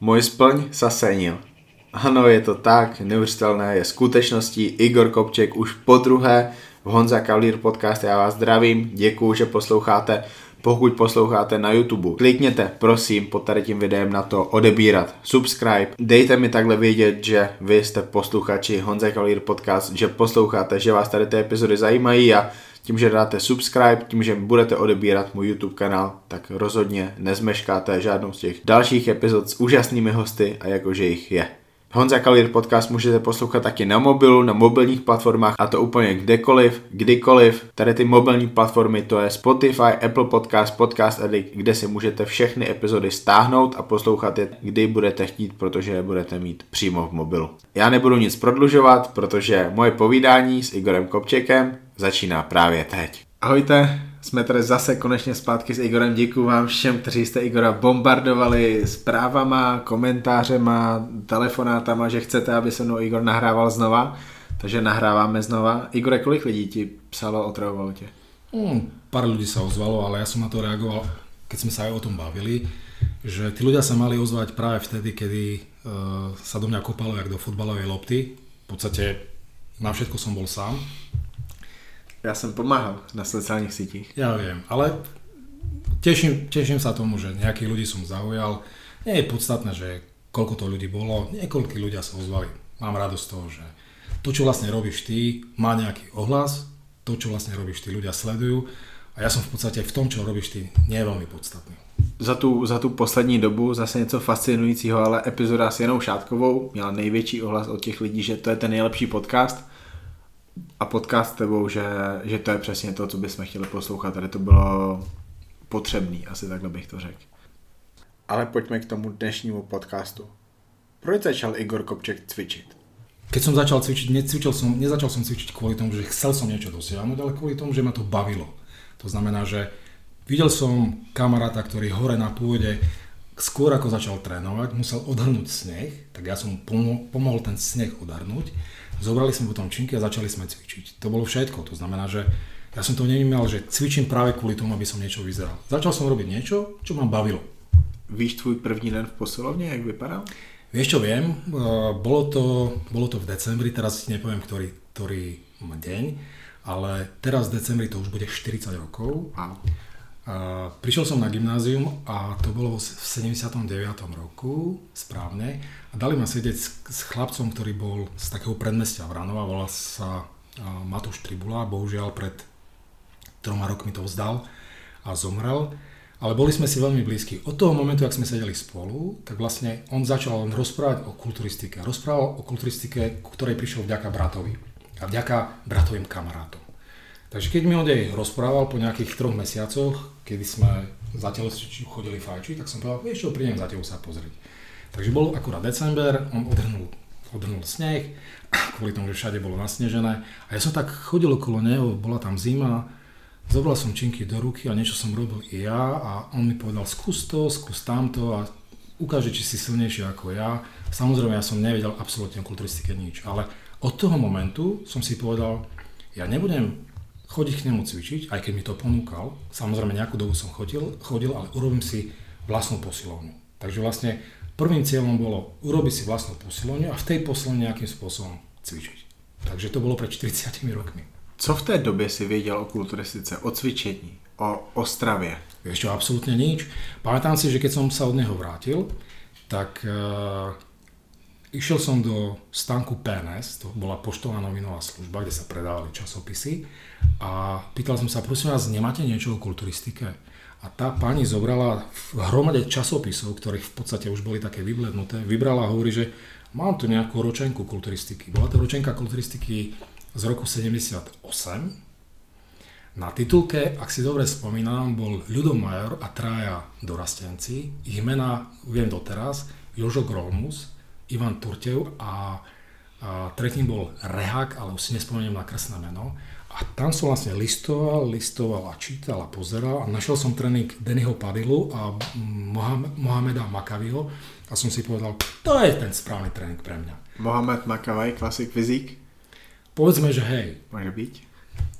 Můj splň sa senil. Ano, je to tak, neuvěřitelné je skutečností. Igor Kopček už po druhé v Honza Kavlír podcast. Já vás zdravím, děkuju, že posloucháte. Pokud posloucháte na YouTube, klikněte prosím pod tady tím videem na to odebírat, subscribe, dejte mi takhle vědět, že vy jste posluchači Honza Kavlír podcast, že posloucháte, že vás tady ty epizody zajímají a tím, že dáte subscribe, tím, že budete odebírat můj YouTube kanál, tak rozhodně nezmeškáte žádnou z těch dalších epizod s úžasnými hosty a jakože jich je. Honza Kalír podcast můžete poslouchat taky na mobilu, na mobilních platformách a to úplně kdekoliv, kdykoliv. Tady ty mobilní platformy to je Spotify, Apple Podcast, Podcast Addict, kde si můžete všechny epizody stáhnout a poslouchat je, kdy budete chtít, protože je budete mít přímo v mobilu. Já nebudu nic prodlužovat, protože moje povídání s Igorem Kopčekem začíná právě teď. Ahojte, jsme tady zase konečně zpátky s Igorem. Děkuji vám všem, kteří jste Igora bombardovali zprávama, komentářema, telefonátama, že chcete, aby se mnou Igor nahrával znova. Takže nahráváme znova. Igore, kolik lidí ti psalo, otravovalo tě? Hmm, pár ľudí sa ozvalo, ale ja som na to reagoval, keď sme sa aj o tom bavili, že tí ľudia sa mali ozvať práve vtedy, kedy uh, sa do mňa kopalo jak do futbalovej lopty. V podstate na všetko som bol sám. Ja som pomáhal na sociálnych sítích. Ja viem, ale teším, teším sa tomu, že nejakých ľudí som zaujal. Nie je podstatné, že koľko to ľudí bolo, niekoľkí ľudia sa ozvali. Mám radosť z toho, že to, čo vlastne robíš ty, má nejaký ohlas, to, čo vlastne robíš ty, ľudia sledujú a ja som v podstate v tom, čo robíš ty, nie je veľmi podstatný. Za tu, za tu poslední dobu zase něco fascinujícího, ale epizoda s Janou Šátkovou měla největší ohlas od těch lidí, že to je ten nejlepší podcast a podcast s tebou, že, že to je přesně to, co bychom chtěli poslouchat. Tady to bylo potřebný, asi takhle bych to řekl. Ale pojďme k tomu dnešnímu podcastu. Proč začal Igor Kopček cvičit? Keď som začal cvičiť, necvičil som, nezačal som cvičiť kvôli tomu, že chcel som niečo dosiahnuť, ale kvôli tomu, že ma to bavilo. To znamená, že videl som kamaráta, ktorý hore na pôde skôr ako začal trénovať, musel odhrnúť sneh, tak ja som mu pomohol ten sneh odhrnúť Zobrali sme potom činky a začali sme cvičiť. To bolo všetko. To znamená, že ja som to nevnímal, že cvičím práve kvôli tomu, aby som niečo vyzeral. Začal som robiť niečo, čo ma bavilo. Víš tvoj první den v posilovni, jak vypadal? Vieš čo viem, bolo to, bolo to v decembri, teraz si nepoviem, ktorý, ktorý deň, ale teraz v decembri to už bude 40 rokov. Wow. Prišiel som na gymnázium a to bolo v 79. roku, správne. A dali ma sedieť s, s chlapcom, ktorý bol z takého predmestia Vranova, volá sa Matúš Tribula, bohužiaľ pred troma rokmi to vzdal a zomrel. Ale boli sme si veľmi blízki. Od toho momentu, ak sme sedeli spolu, tak vlastne on začal rozprávať o kulturistike. Rozprával o kulturistike, ku ktorej prišiel vďaka bratovi a vďaka bratovým kamarátom. Takže keď mi o nej rozprával po nejakých troch mesiacoch, kedy sme za telesčičím chodili fajčiť, tak som povedal, vieš čo, prídem za tebou sa pozrieť. Takže bol akurát december, on odhrnul, odhrnul sneh, kvôli tomu, že všade bolo nasnežené. A ja som tak chodil okolo neho, bola tam zima, zobral som činky do ruky a niečo som robil i ja a on mi povedal, skús to, skús tamto a ukáže, či si silnejší ako ja. Samozrejme, ja som nevedel absolútne o kulturistike nič, ale od toho momentu som si povedal, ja nebudem chodiť k nemu cvičiť, aj keď mi to ponúkal. Samozrejme nejakú dobu som chodil, chodil ale urobím si vlastnú posilovňu. Takže vlastne prvým cieľom bolo urobiť si vlastnú posilovňu a v tej posilovni nejakým spôsobom cvičiť. Takže to bolo pred 40 rokmi. Co v té době si věděl o kulturistice, o cvičení, o Ostravě? Vieš čo, absolútne nič. Pamätám si, že keď som sa od neho vrátil, tak uh, išiel som do stanku PNS, to bola poštová novinová služba, kde sa predávali časopisy a pýtal som sa, prosím vás, nemáte niečo o kulturistike? A tá pani zobrala v hromade časopisov, ktorých v podstate už boli také vyblednuté, vybrala a hovorí, že mám tu nejakú ročenku kulturistiky. Bola to ročenka kulturistiky z roku 78. Na titulke, ak si dobre spomínam, bol Ľudo Major a traja dorastenci. Ich mená viem doteraz. Jožo Grolmus, Ivan Turtev a, a tretím bol Rehák, ale už si nespomeniem na krstné meno. A tam som vlastne listoval, listoval a čítal a pozeral a našiel som tréning Dennyho Padilu a Mohameda Makaviho a som si povedal, to je ten správny tréning pre mňa. Mohamed Makavaj, klasik fyzik? Povedzme, že hej. Môže byť.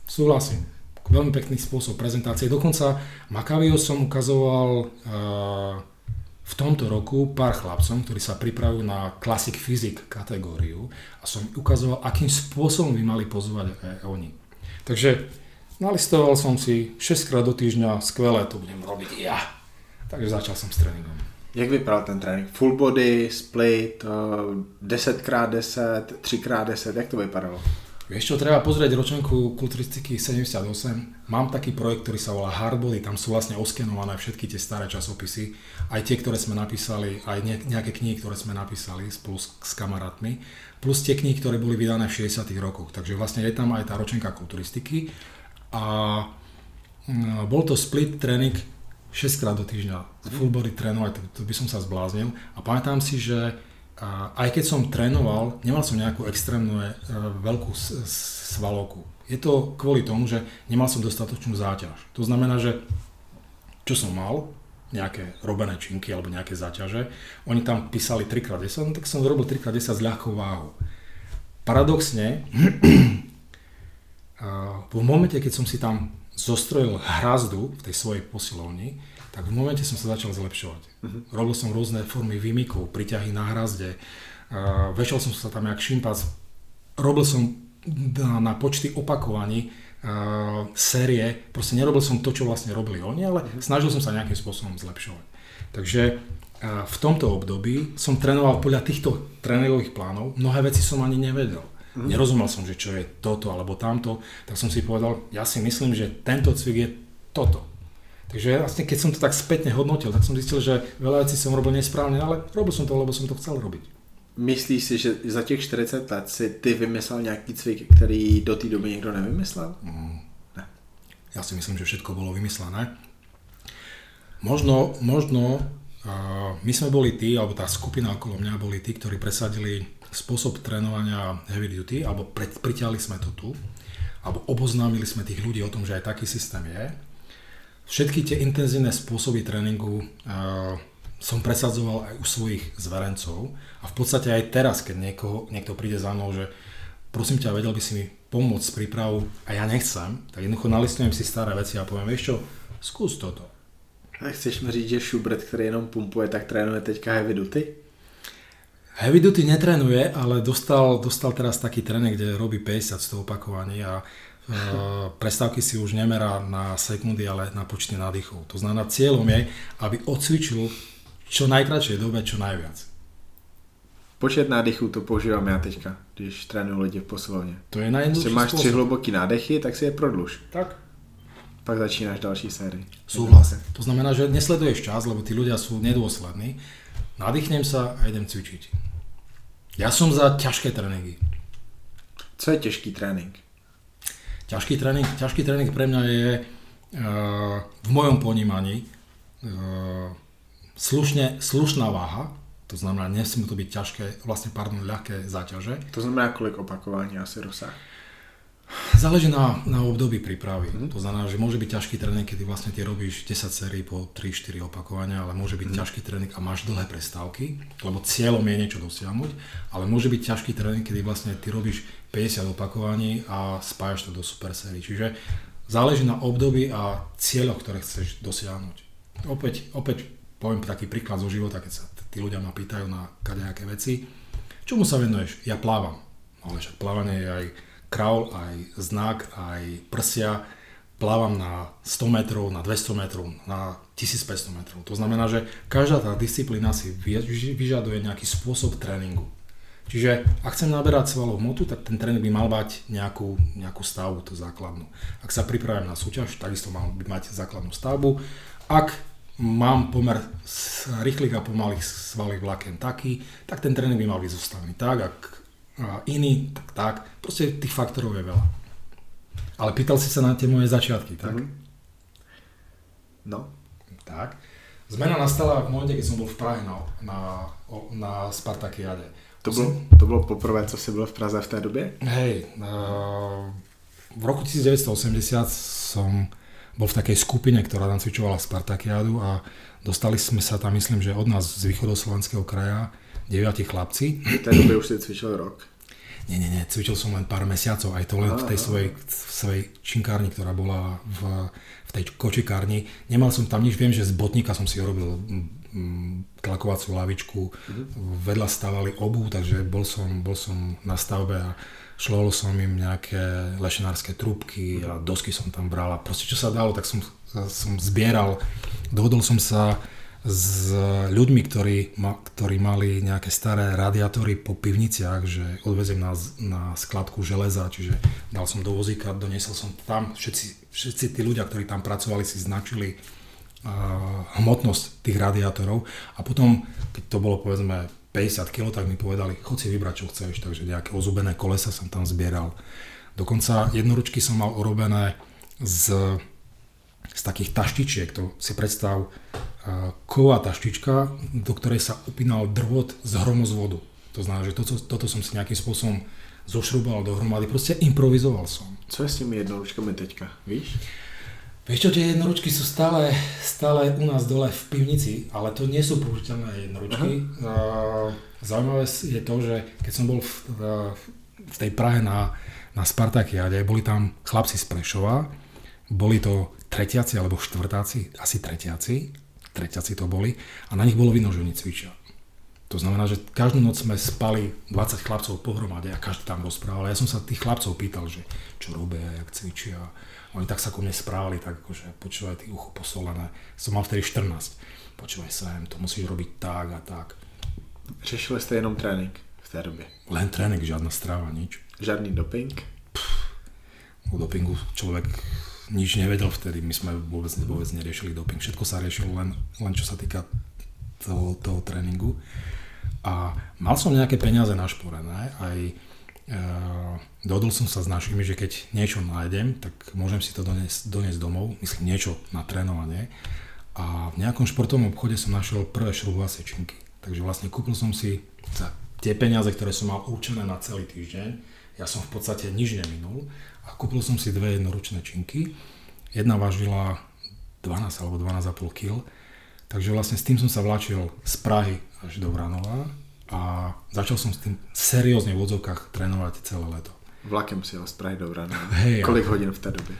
Súhlasím. Veľmi pekný spôsob prezentácie. Dokonca Makavio som ukazoval uh, v tomto roku pár chlapcom, ktorí sa pripravujú na Classic Physics kategóriu a som ukazoval, akým spôsobom by mali pozvať aj oni. Takže nalistoval som si 6 krát do týždňa, skvelé to budem robiť ja. Takže začal som s tréningom. Jak vypadal ten trénink? Full body, split, 10x10, 3x10, jak to vypadalo? Vieš čo, treba pozrieť ročenku kulturistiky 78. Mám taký projekt, ktorý sa volá Hardbody, tam sú vlastne oskenované všetky tie staré časopisy, aj tie, ktoré sme napísali, aj nejaké knihy, ktoré sme napísali spolu s, s kamarátmi, plus tie knihy, ktoré boli vydané v 60 rokoch. Takže vlastne je tam aj tá ročenka kulturistiky a mm, bol to split tréning 6 krát do týždňa. Full body trénovať, to, to by som sa zbláznil. A pamätám si, že aj keď som trénoval, nemal som nejakú extrémnu e, veľkú svalovku. Je to kvôli tomu, že nemal som dostatočnú záťaž. To znamená, že čo som mal, nejaké robené činky alebo nejaké záťaže, oni tam písali 3x10, no tak som zrobil 3x10 s ľahkou váhou. Paradoxne, v momente, keď som si tam zostrojil hrazdu v tej svojej posilovni, tak v momente som sa začal zlepšovať. Uh-huh. Robil som rôzne formy výmykov, priťahy na hrazde, uh, vešal som sa tam jak šimpas, robil som na, počty opakovaní série, proste nerobil som to, čo vlastne robili oni, ale uh-huh. snažil som sa nejakým spôsobom zlepšovať. Takže v tomto období som trénoval podľa týchto tréningových plánov, mnohé veci som ani nevedel. Uh-huh. Nerozumel som, že čo je toto alebo tamto, tak som si povedal, ja si myslím, že tento cvik je toto. Takže vlastne keď som to tak spätne hodnotil, tak som zistil, že veľa vecí som robil nesprávne, ale robil som to, lebo som to chcel robiť. Myslíš si, že za těch 40 let si ty vymyslel nějaký cvik, který do té doby někdo nevymyslel? Mm. Ne. Ja si myslím, že všetko bolo vymyslené. Možno, možno uh, my sme boli tí, alebo tá skupina okolo mňa boli tí, ktorí presadili spôsob trénovania heavy duty, alebo priťali sme to tu, alebo oboznámili sme tých ľudí o tom, že aj taký systém je Všetky tie intenzívne spôsoby tréningu uh, som presadzoval aj u svojich zverencov a v podstate aj teraz, keď niekoho, niekto príde za mnou, že prosím ťa, vedel by si mi pomôcť s prípravou a ja nechcem, tak jednoducho nalistujem si staré veci a poviem, vieš čo, skús toto. A chceš mi říct, že Schubert, který jenom pumpuje, tak trénuje teďka heavy duty? Heavy duty netrénuje, ale dostal, dostal teraz taký tréning, kde robí 50 z toho opakovaní a Eh, prestávky si už nemerá na sekundy, ale na počty nádychov. To znamená, cieľom je, aby odcvičil čo najkračšej dobe, čo najviac. Počet nádychů to používám já teďka, když trénuji lidi v posilovně. To je najjednoduchší Když máš tři hluboký nádechy, tak si je prodluž. Tak. Pak začínáš další sérii. Súhlas. To znamená, že nesleduješ čas, lebo tí ľudia sú nedôslední. Nadýchnem sa a idem cvičiť. Ja som za ťažké tréningy. Co je těžký trénink? Ťažký tréning, ťažký tréning pre mňa je uh, v mojom ponímaní uh, slušne, slušná váha, to znamená, nesmú to byť ťažké, vlastne, pardon, ľahké záťaže. To znamená, kolik opakování asi rozsah? Záleží na, na období prípravy. Mm. To znamená, že môže byť ťažký tréning, kedy vlastne ty robíš 10 sérií po 3-4 opakovania, ale môže byť mm. ťažký tréning a máš dlhé prestávky, lebo cieľom je niečo dosiahnuť, ale môže byť ťažký tréning, kedy vlastne ty robíš 50 opakovaní a spájaš to do super sérii. Čiže záleží na období a cieľoch, ktoré chceš dosiahnuť. Opäť, opäť poviem taký príklad zo života, keď sa tí ľudia ma pýtajú na kadejaké veci. Čomu sa venuješ? Ja plávam. Ale však plávanie je aj kraul, aj znak, aj prsia, plávam na 100 metrov, na 200 metrov, na 1500 metrov. To znamená, že každá tá disciplína si vyžaduje nejaký spôsob tréningu. Čiže ak chcem naberať svalovú hmotu, tak ten tréning by mal mať nejakú, nejakú stavbu, tú základnú. Ak sa pripravím na súťaž, takisto mal by mať základnú stavbu. Ak mám pomer rýchlych a pomalých svalých vláken taký, tak ten tréning by mal byť zostavený tak. Ak iný, tak tak. Proste tých faktorov je veľa. Ale pýtal si sa na tie moje začiatky, tak? Mm-hmm. No. Tak. Zmena nastala v momente, keď som bol v Prahe na, na, na Spartakiade. To, bylo, to bylo poprvé, co si byl v Praze v té době? Hej, uh, v roku 1980 som bol v takej skupine, ktorá tam cvičovala Spartakiádu a dostali sme sa tam, myslím, že od nás z východoslovenského kraja deviatí chlapci. V té době už si cvičil rok. Nie, nie, nie, cvičil som len pár mesiacov, aj to len v tej svojej, svojej činkárni, ktorá bola v, v tej kočikárni. Nemal som tam nič, viem, že z botníka som si urobil tlakovaciu lavičku, vedľa stávali obu, takže bol som, bol som na stavbe a šlovol som im nejaké lešenárske trúbky a dosky som tam bral a proste čo sa dalo, tak som, som zbieral. Dohodol som sa s ľuďmi, ktorí, ma, ktorí mali nejaké staré radiátory po pivniciach, že odvezem na, na skladku železa, čiže dal som do vozíka, doniesol som tam, všetci, všetci tí ľudia, ktorí tam pracovali, si značili hmotnosť tých radiátorov a potom, keď to bolo povedzme 50 kg, tak mi povedali, chod si vybrať, čo chceš, takže nejaké ozubené kolesa som tam zbieral. Dokonca jednoručky som mal urobené z z takých taštičiek, to si predstav, ková taštička, do ktorej sa upínal drvot z hromozvodu. To znamená, že toto, toto som si nejakým spôsobom zošrubal dohromady, proste improvizoval som. Co je s tými jednoručkami teďka, víš? Vieš čo, tie jednoručky sú stále, stále u nás dole v pivnici, ale to nie sú použiteľné jednoručky. Uh-huh. Zaujímavé je to, že keď som bol v, v tej Prahe na, na Spartakiade, boli tam chlapci z Prešova, boli to tretiaci alebo štvrtáci, asi tretiaci, tretiaci to boli, a na nich bolo vidno, že oni cvičia. To znamená, že každú noc sme spali 20 chlapcov pohromade a každý tam rozprával. Ja som sa tých chlapcov pýtal, že čo robia, jak cvičia. Oni tak sa ku mne správali, tak akože počúvaj ty ucho posolené. Som mal vtedy 14. Počúvaj sem, to musíš robiť tak a tak. Řešili ste jenom trénink v té době? Len trénink, žiadna strava, nič. Žádný doping? Pff, o dopingu človek nič nevedel vtedy, my sme vôbec, vôbec neriešili doping, všetko sa riešilo len, len čo sa týka toho, toho tréningu. A mal som nejaké peniaze našporené, aj e, dodol som sa s našimi, že keď niečo nájdem, tak môžem si to doniesť, doniesť domov, myslím niečo na trénovanie. A v nejakom športovom obchode som našiel prvé šrubovacie činky. Takže vlastne kúpil som si za tie peniaze, ktoré som mal určené na celý týždeň, ja som v podstate nič neminul a kúpil som si dve jednoručné činky. Jedna vážila 12 alebo 12,5 kg, takže vlastne s tým som sa vláčil z Prahy až do Vranova a začal som s tým seriózne v odzovkách trénovať celé leto. Vlakem si jel z Prahy do Vranova. Hey, Kolik hodín v té době?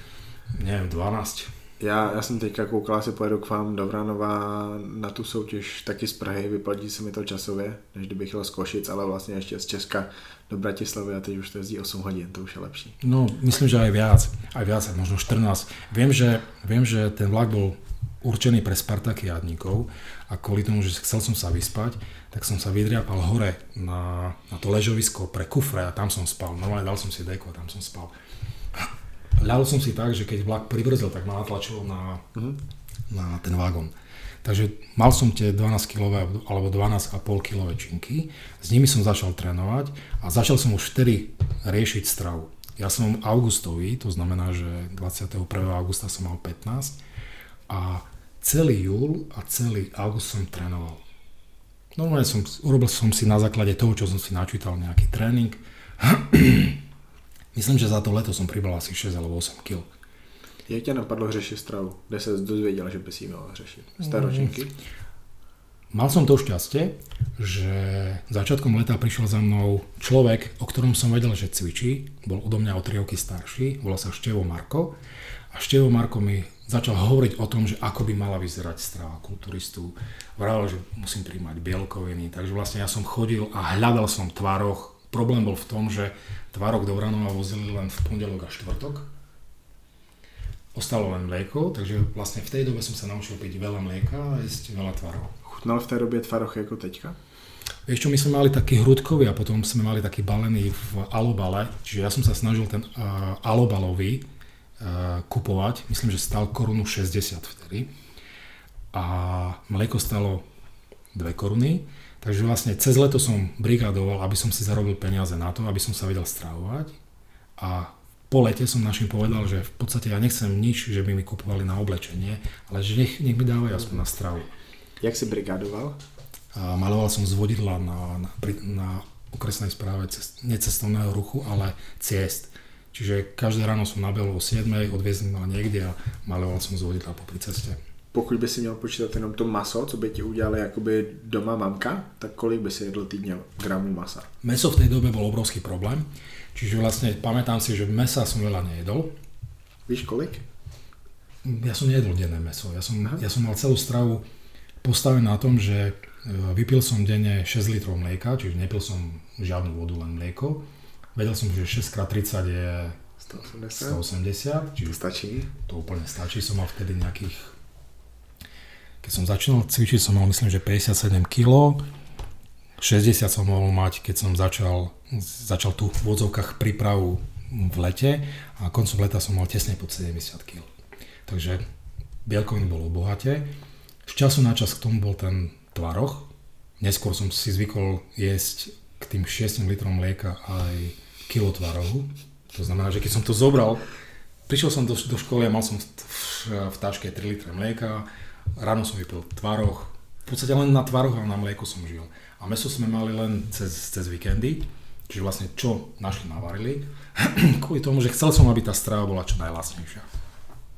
Neviem, 12. Já, já jsem teďka koukal, asi pojedu k vám do Vranova na tu soutěž taky z Prahy, vyplatí se mi to časově, než kdybych jel z Košic, ale vlastně ještě z Česka do Bratislavy a teď už to jezdí 8 hodín, to už je lepší. No, myslím, že aj viac, aj viac, možno 14. Viem, že, viem, že ten vlak bol určený pre Spartakiádnikov a kvôli tomu, že chcel som sa vyspať, tak som sa vydriapal hore na, na to ležovisko pre kufre a tam som spal. Normálne dal som si deko a tam som spal. Ľal som si tak, že keď vlak pribrzdil, tak ma natlačilo na, uh-huh. na ten vagón. Takže mal som tie 12 kg alebo 12,5 kg činky, s nimi som začal trénovať a začal som už vtedy riešiť stravu. Ja som augustový, to znamená, že 21. augusta som mal 15 a celý júl a celý august som trénoval. Normálne som, urobil som si na základe toho, čo som si načítal nejaký tréning. Myslím, že za to leto som pribral asi 6 alebo 8 kg. Jak tě napadlo řešit stravu? Kde se dozvěděl, že by si mal řešit? Staročinky? Mm. Mal som to šťastie, že začiatkom leta prišiel za mnou človek, o ktorom som vedel, že cvičí. Bol odo mňa o 3 roky starší, volá sa Števo Marko. A Števo Marko mi začal hovoriť o tom, že ako by mala vyzerať strava kulturistu. Vravel, že musím príjmať bielkoviny. Takže vlastne ja som chodil a hľadal som tvároch. Problém bol v tom, že tvárok do Vranova vozili len v pondelok a štvrtok ostalo len mlieko, takže vlastne v tej dobe som sa naučil piť veľa mlieka a jesť veľa tvarov. Chutnal v tej dobe tvaroch ako teďka? Vieš čo, my sme mali taký hrudkový a potom sme mali taký balený v alobale, čiže ja som sa snažil ten uh, alobalový kupovať, myslím, že stal korunu 60 vtedy a mlieko stalo 2 koruny, takže vlastne cez leto som brigadoval, aby som si zarobil peniaze na to, aby som sa vedel stravovať a po lete som našim povedal, že v podstate ja nechcem nič, že by mi kupovali na oblečenie, ale že nech, nech mi dávajú aspoň na stravu. Jak si brigádoval? A maloval som z vodidla na, na, na okresnej správe cest, necestovného ruchu, ale ciest. Čiže každé ráno som nabehol o 7, odviezli ma niekde a maloval som z vodidla po ceste. pokud by si měl počítat jenom to maso, co by ti udělali jakoby doma mamka, tak kolik by si jedl týdně gramů masa? Meso v tej dobe bol obrovský problém, čiže vlastne pamätám si, že mesa som veľa nejedol. Víš kolik? Ja som nejedol denné meso, ja som, ja som mal celú stravu postavenú na tom, že e, vypil som denne 6 litrov mlieka, čiže nepil som žiadnu vodu, len mlieko. Vedel som, že 6x30 je 180. 180, čiže Stačí? to úplne stačí. Som mal vtedy nejakých... Keď som začal cvičiť, som mal myslím, že 57 kg. 60 som mohol mať, keď som začal, začal tu v odzovkách prípravu v lete a koncom leta som mal tesne pod 70 kg. Takže bielkoviny bolo bohate. Z času na čas k tomu bol ten tvaroch. Neskôr som si zvykol jesť k tým 6 litrom mlieka aj kilo tvarohu. To znamená, že keď som to zobral, prišiel som do, do školy a mal som v, v taške 3 litre mlieka, ráno som vypil tvaroch, v podstate len na tvaroch a na mlieku som žil. A meso sme mali len cez, cez víkendy, čiže vlastne čo našli navarili, kvôli tomu, že chcel som, aby tá strava bola čo najlacnejšia.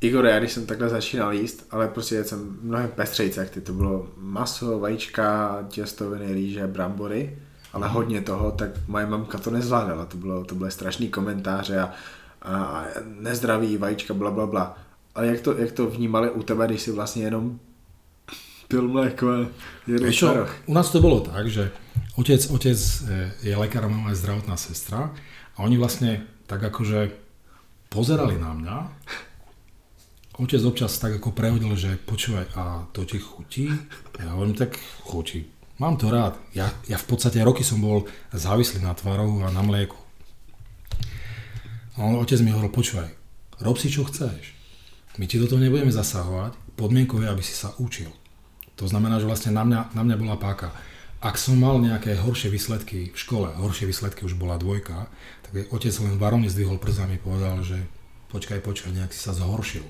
Igor, já když jsem takhle začínal jíst, ale prostě jedl jsem mnohem pestřejc jak. To bylo maso, vajíčka, těstoviny, rýže, brambory, ale hodně toho, tak moje mamka to nezvládala. To, bylo, to byly strašný komentáře a, a, a nezdraví vajíčka, bla, bla, bla. Ale jak to, jak to vnímali u tebe, když si vlastně jenom pil mléko a jedl čo, u nás to bolo tak, že otec, otec e, je lekár a mama je zdravotná sestra a oni vlastne tak akože pozerali na mňa. Otec občas tak ako prehodil, že počúvaj, a to ti chutí? Ja hovorím, tak chutí. Mám to rád. Ja, ja v podstate roky som bol závislý na tvarohu a na mlieku. On, otec mi hovoril, počúvaj, rob si čo chceš. My ti do toho nebudeme zasahovať, podmienkou je, aby si sa učil. To znamená, že vlastne na mňa, na mňa bola páka. Ak som mal nejaké horšie výsledky v škole, horšie výsledky už bola dvojka, tak otec len varovne zdvihol przami a povedal, že počkaj, počkaj, nejak si sa zhoršil.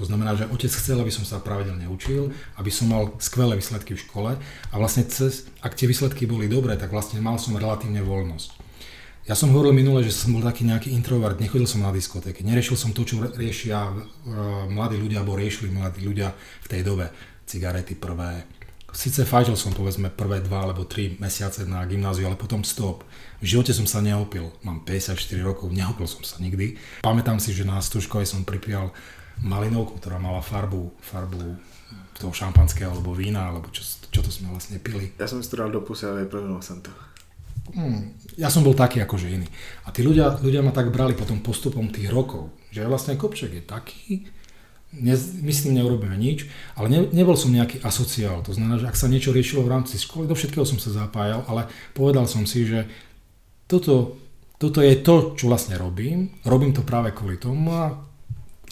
To znamená, že otec chcel, aby som sa pravidelne učil, aby som mal skvelé výsledky v škole a vlastne cez, ak tie výsledky boli dobré, tak vlastne mal som relatívne voľnosť. Ja som hovoril minule, že som bol taký nejaký introvert, nechodil som na diskotéky, neriešil som to, čo riešia uh, mladí ľudia, alebo riešili mladí ľudia v tej dobe. Cigarety prvé. Sice fajčil som povedzme prvé dva alebo tri mesiace na gymnáziu, ale potom stop. V živote som sa neopil. Mám 54 rokov, neopil som sa nikdy. Pamätám si, že na stúžkovej som pripijal malinovku, ktorá mala farbu, farbu toho šampanského alebo vína, alebo čo, čo to sme vlastne pili. Já jsem studoval do pusy a vyplnul jsem to. Hmm, ja som bol taký akože iný. A tí ľudia, ľudia ma tak brali potom postupom tých rokov, že vlastne Kopček je taký, ne, my s tým neurobíme nič, ale ne, nebol som nejaký asociál. To znamená, že ak sa niečo riešilo v rámci školy, do všetkého som sa zapájal, ale povedal som si, že toto, toto je to, čo vlastne robím. Robím to práve kvôli tomu a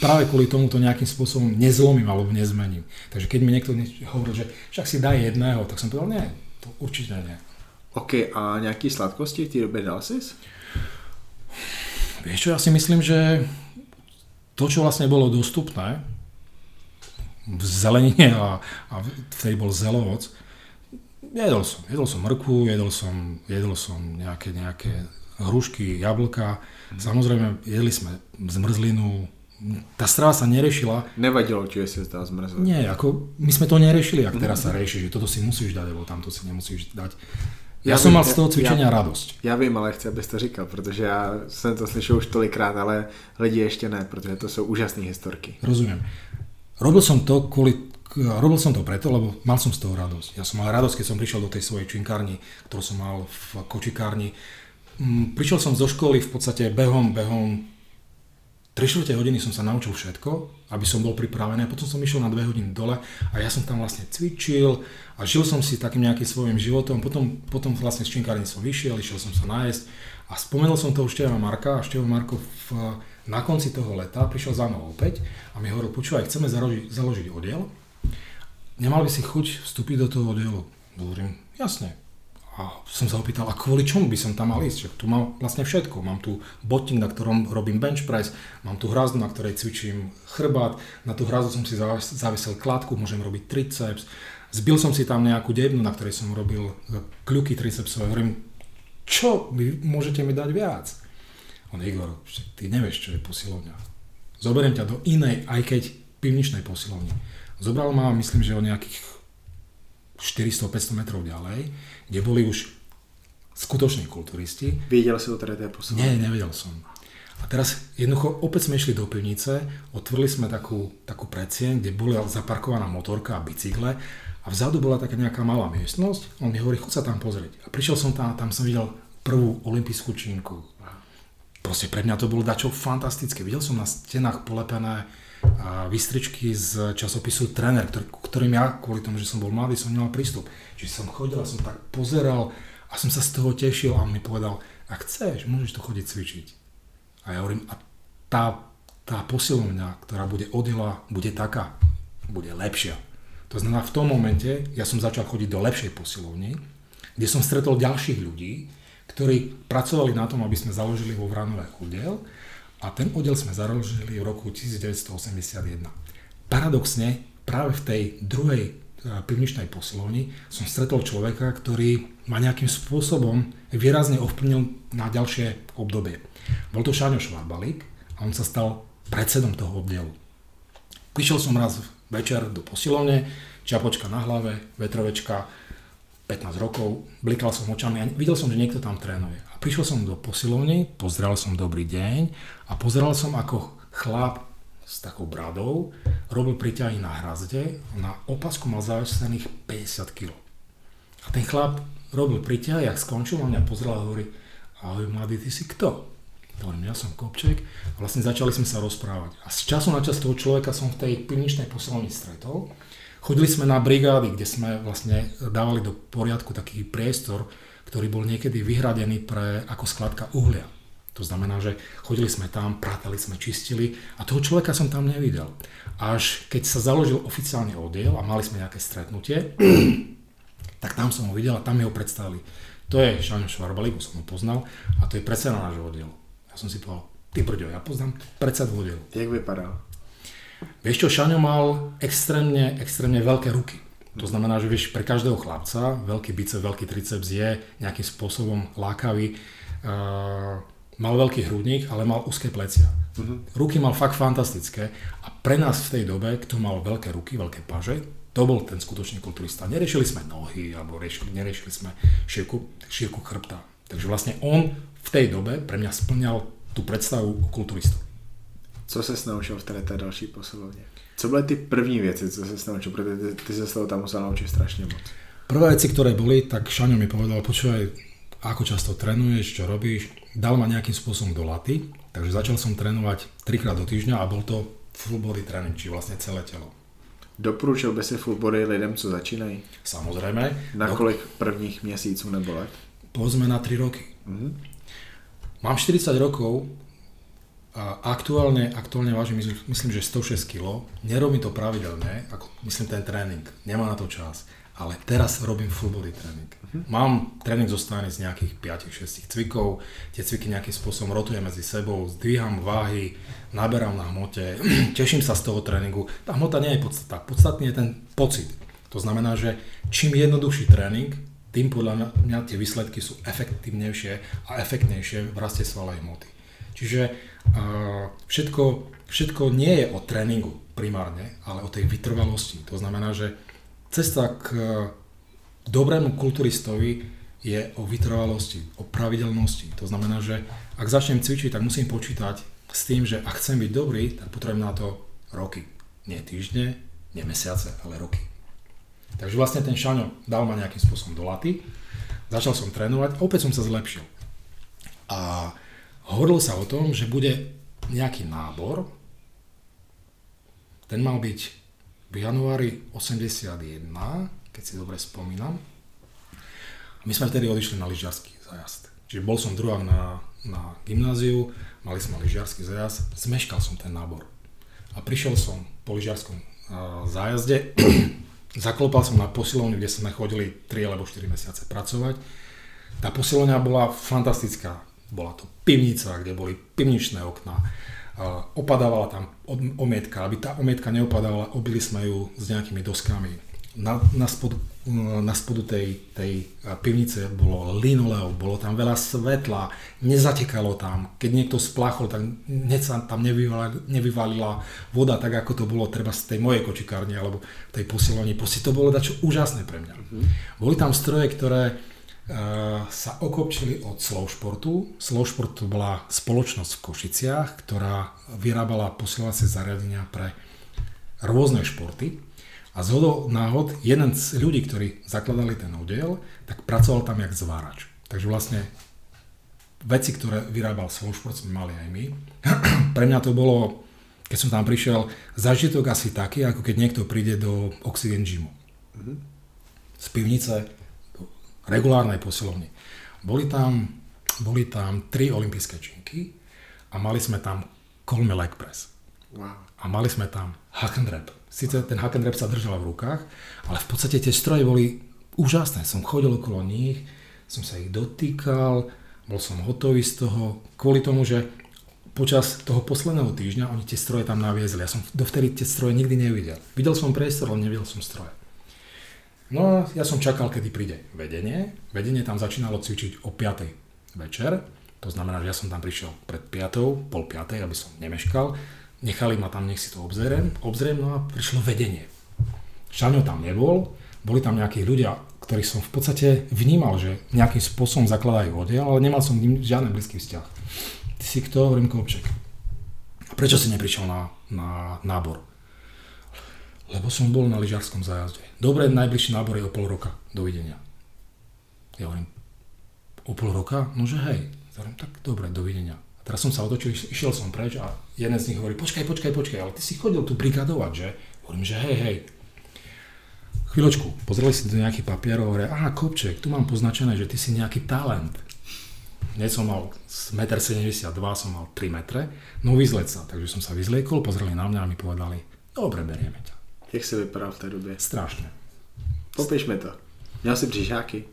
práve kvôli tomu to nejakým spôsobom nezlomím alebo nezmením. Takže keď mi niekto hovoril, že však si daj jedného, tak som povedal, nie, to určite nie. OK, a nějaký sladkosti době dal jsi? Vieš čo, ja si myslím, že to, čo vlastne bolo dostupné v zelenine a, a vtedy bol zelovoc, jedol som. Jedol som mrku, jedol som, jedol som nejaké, nejaké hrušky, jablka. Samozrejme, jedli sme zmrzlinu. Tá strava sa nerešila. Nevadilo ti, že si zdal zmrzlinu? Nie, ako my sme to neriešili, ak teraz sa rieši, že toto si musíš dať, alebo tamto si nemusíš dať. Já, jsem vím, mal z toho cvičenia já- radosť. Já vím, ale chci, abys to říkal, protože já jsem to slyšel už tolikrát, ale lidi ještě ne, protože to jsou úžasné historky. Rozumiem. Robil som to kvôli, robil som to preto, lebo mal som z toho radosť. Ja som mal radosť, keď som prišiel do tej svojej činkárni, ktorú som mal v kočikárni. Mm, Prišiel som zo školy v podstate behom, behom 3 čtvrte hodiny som sa naučil všetko, aby som bol pripravený a potom som išiel na 2 hodiny dole a ja som tam vlastne cvičil a žil som si takým nejakým svojim životom. Potom, potom vlastne z činkárny som vyšiel, išiel som sa nájsť a spomenul som toho Števa Marka a Števo Marko v, na konci toho leta prišiel za mnou opäť a mi hovoril, počúvaj, chceme založiť, založiť oddiel, nemal by si chuť vstúpiť do toho oddielu. Hovorím, jasne, a som sa opýtal, a kvôli čomu by som tam mal ísť? Že tu mám vlastne všetko. Mám tu botting, na ktorom robím bench press, mám tu hrazdu, na ktorej cvičím chrbát, na tú hrazdu som si zaves- zavesel kladku, môžem robiť triceps, zbil som si tam nejakú debnu, na ktorej som robil e, kľuky tricepsové. Hovorím, čo vy môžete mi dať viac? On, Igor, ty nevieš, čo je posilovňa. Zoberiem ťa do inej, aj keď pivničnej posilovne. Zobral ma, myslím, že o nejakých 400-500 metrov ďalej, kde boli už skutoční kulturisti. Videl si to teda tej Nie, nevedel som. A teraz jednoducho opäť sme išli do pivnice, otvorili sme takú, takú predsieň, kde bola zaparkovaná motorka a bicykle a vzadu bola taká nejaká malá miestnosť. On mi hovorí, chod sa tam pozrieť. A prišiel som tam a tam som videl prvú olympijskú činku. Proste pre mňa to bolo dačo fantastické. Videl som na stenách polepené výstričky z časopisu Trener, ktorý, ktorým ja kvôli tomu, že som bol mladý, som nemal prístup. Čiže som chodil a som tak pozeral a som sa z toho tešil a on mi povedal, ak chceš, môžeš to chodiť cvičiť. A ja hovorím, a tá, tá posilovňa, ktorá bude odjela, bude taká, bude lepšia. To znamená, v tom momente ja som začal chodiť do lepšej posilovny, kde som stretol ďalších ľudí, ktorí pracovali na tom, aby sme založili vo Vranové oddiel a ten oddiel sme založili v roku 1981. Paradoxne, práve v tej druhej e, pivničnej posilovni som stretol človeka, ktorý ma nejakým spôsobom výrazne ovplyvnil na ďalšie obdobie. Bol to Šáňo Švarbalík a on sa stal predsedom toho oddielu. Prišiel som raz večer do posilovne, čapočka na hlave, vetrovečka, 15 rokov, blikal som očami a videl som, že niekto tam trénuje. Prišiel som do posilovne, pozrel som dobrý deň a pozeral som, ako chlap s takou bradou robil priťahy na hrazde na opasku mal zavesených 50 kg. A ten chlap robil priťahy, ak skončil, on mňa pozrel a hovorí, ahoj mladý, ty si kto? Hovorím, ja som Kopček a vlastne začali sme sa rozprávať. A z času na čas toho človeka som v tej pivničnej posilovni stretol Chodili sme na brigády, kde sme vlastne dávali do poriadku taký priestor, ktorý bol niekedy vyhradený pre, ako skladka uhlia. To znamená, že chodili sme tam, prátali sme, čistili a toho človeka som tam nevidel. Až keď sa založil oficiálny oddiel a mali sme nejaké stretnutie, tak tam som ho videl a tam mi ho predstavili. To je Šaňo Švarbalík, som ho poznal a to je predseda nášho oddielu. Ja som si povedal, ty brďo, ja poznám predsedu oddielu. Jak vypadal? Vieš čo, Šaňo mal extrémne, extrémne veľké ruky. To znamená, že vieš, pre každého chlapca veľký biceps, veľký triceps je nejakým spôsobom lákavý. Uh, mal veľký hrudník, ale mal úzke plecia. Uh-huh. Ruky mal fakt fantastické a pre nás v tej dobe, kto mal veľké ruky, veľké paže, to bol ten skutočný kulturista. Neriešili sme nohy, alebo riešili, neriešili sme šírku, šírku chrbta. Takže vlastne on v tej dobe pre mňa splňal tú predstavu o kulturistovi. Co se naučil v té, té další posilovně? Co byly ty první věci, co se naučil, protože ty, ty se z toho tam musel naučiť strašne moc. Prvé veci, ktoré boli, tak Šaňo mi povedal, počúvaj, ako často trénuješ, čo robíš, dal ma nejakým spôsobom do laty, takže začal som trénovať trikrát do týždňa a bol to full body tréning, či vlastne celé telo. Doporučil by si full body lidem, co začínají? Samozrejme. Na kolik prvních měsíců nebo let? Povedzme na 3 roky. Mm-hmm. Mám 40 rokov, a aktuálne, aktuálne vážim, myslím, že 106 kg. Nerobím to pravidelne, ako myslím ten tréning, nemá na to čas. Ale teraz robím full body tréning. Uh-huh. Mám tréning zostavený z nejakých 5-6 cvikov, tie cviky nejakým spôsobom rotujem medzi sebou, zdvíham váhy, naberám na hmote, teším sa z toho tréningu. Tá hmota nie je podstatná, podstatný je ten pocit. To znamená, že čím jednoduchší tréning, tým podľa mňa tie výsledky sú efektívnejšie a efektnejšie v raste svalej hmoty. Čiže všetko, všetko nie je o tréningu primárne, ale o tej vytrvalosti. To znamená, že cesta k dobrému kulturistovi je o vytrvalosti, o pravidelnosti. To znamená, že ak začnem cvičiť, tak musím počítať s tým, že ak chcem byť dobrý, tak potrebujem na to roky. Nie týždne, nie mesiace, ale roky. Takže vlastne ten Šaňo dal ma nejakým spôsobom do laty, začal som trénovať, opäť som sa zlepšil. A Hovorilo sa o tom, že bude nejaký nábor, ten mal byť v januári 81, keď si dobre spomínam. My sme vtedy odišli na lyžiarsky zajazd. Čiže bol som druhák na, na gymnáziu, mali sme lyžiarsky zajazd, zmeškal som ten nábor. A prišiel som po lyžiarskom zájazde, zaklopal som na posilovňu, kde sme chodili 3 alebo 4 mesiace pracovať. Tá posilovňa bola fantastická bola to pivnica, kde boli pivničné okná. Opadávala tam omietka, aby tá omietka neopadávala, obili sme ju s nejakými doskami. Na, na spod na spodu tej, tej pivnice bolo linoleum, bolo tam veľa svetla, nezatekalo tam. Keď niekto spláchol, tak hneď sa tam nevyvalila, nevyvalila voda, tak ako to bolo treba z tej mojej kočikárne alebo tej posilovni. Proste to bolo dačo úžasné pre mňa. Mm-hmm. Boli tam stroje, ktoré sa okopčili od Slowšportu. Slowšport to bola spoločnosť v Košiciach, ktorá vyrábala posilovacie zariadenia pre rôzne športy a z hodou náhod, jeden z ľudí, ktorí zakladali ten oddiel, tak pracoval tam jak zvárač. Takže vlastne veci, ktoré vyrábal šport, sme mali aj my. Pre mňa to bolo, keď som tam prišiel, zažitok asi taký, ako keď niekto príde do Oxygen Gymu. Z pivnice regulárnej posilovny. Boli tam, boli tam tri olympijské činky a mali sme tam kolmy leg press. Wow. A mali sme tam hack and rap Sice ten hack and rap sa držal v rukách, ale v podstate tie stroje boli úžasné. Som chodil okolo nich, som sa ich dotýkal, bol som hotový z toho, kvôli tomu, že počas toho posledného týždňa oni tie stroje tam naviezli. Ja som dovtedy tie stroje nikdy nevidel. Videl som priestor, ale nevidel som stroje. No a ja som čakal, kedy príde vedenie. Vedenie tam začínalo cvičiť o 5. večer. To znamená, že ja som tam prišiel pred 5. pol 5. aby som nemeškal nechali ma tam, nech si to obzriem, obzriem, no a prišlo vedenie. Šaňo tam nebol, boli tam nejakí ľudia, ktorých som v podstate vnímal, že nejakým spôsobom zakladajú oddiel, ale nemal som ním žiadny blízky vzťah. Ty si kto? Hovorím Kopček. Prečo si neprišiel na, na nábor? Lebo som bol na lyžarskom zájazde. Dobre, najbližší nábor je o pol roka. Dovidenia. Ja hovorím, o pol roka? Nože hej. Hovorím, tak dobre, dovidenia. Teraz som sa otočil, išiel som preč a jeden z nich hovorí, počkaj, počkaj, počkaj, ale ty si chodil tu brigadovať, že? Hovorím, že hej, hej. Chvíľočku, pozreli si do nejakých papierov, hovorí, aha, Kopček, tu mám poznačené, že ty si nejaký talent. Nie som mal 1,72 m, som mal 3 metre, no vyzleť sa. Takže som sa vyzliekol, pozreli na mňa a mi povedali, dobre, berieme ťa. Jak si vypadal v tej dobe? Strašne. Popíšme to. Měl si břižáky?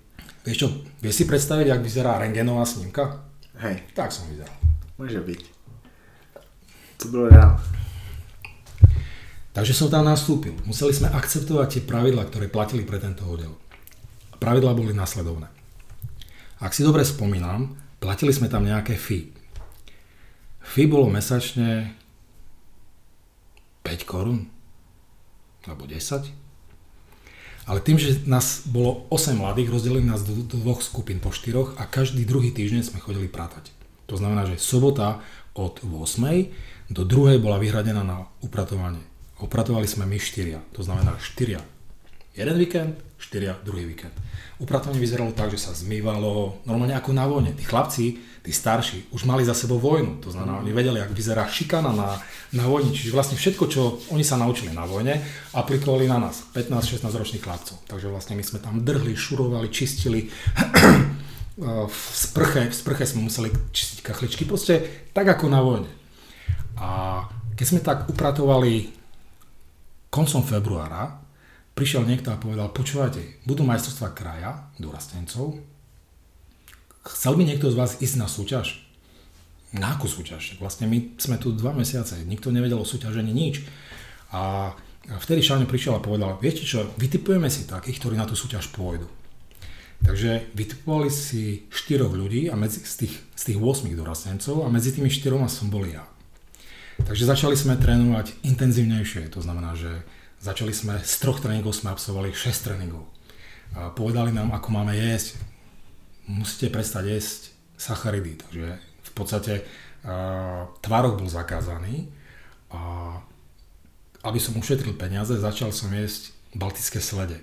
Vieš čo, vieš si predstaviť, ak vyzerá rengenová snímka? Hej. Tak som vyzeral. Môže byť. To bolo reál. Takže som tam nastúpil. Museli sme akceptovať tie pravidla, ktoré platili pre tento oddiel. Pravidla boli nasledovné. Ak si dobre spomínam, platili sme tam nejaké fee. Fee bolo mesačne 5 korún alebo 10. Ale tým, že nás bolo 8 mladých, rozdelili nás do, dvoch skupín po štyroch a každý druhý týždeň sme chodili prátať. To znamená, že sobota od 8. do 2. bola vyhradená na upratovanie. Upratovali sme my štyria, to znamená štyria jeden víkend, štyria druhý víkend. Upratovanie vyzeralo tak, že sa zmývalo normálne ako na vojne. Tí chlapci, tí starší, už mali za sebou vojnu. To znamená, oni vedeli, ako vyzerá šikana na, na vojni. Čiže vlastne všetko, čo oni sa naučili na vojne, aplikovali na nás, 15-16 ročných chlapcov. Takže vlastne my sme tam drhli, šurovali, čistili v sprche, v sprche sme museli čistiť kachličky, proste tak ako na vojne. A keď sme tak upratovali koncom februára, prišiel niekto a povedal, počúvajte, budú majstrovstvá kraja, dorastencov, chcel by niekto z vás ísť na súťaž? Na akú súťaž? Vlastne my sme tu dva mesiace, nikto nevedel o súťažení nič. A vtedy Šáňo prišiel a povedal, viete čo, vytipujeme si takých, ktorí na tú súťaž pôjdu. Takže vytipovali si štyroch ľudí a medzi, z, tých, z tých 8 dorastencov a medzi tými štyroma som bol ja. Takže začali sme trénovať intenzívnejšie, to znamená, že začali sme, z troch tréningov sme absolvovali 6 tréningov. A povedali nám, ako máme jesť. Musíte prestať jesť sacharidy, takže v podstate uh, tvárok bol zakázaný a aby som ušetril peniaze, začal som jesť baltické slede.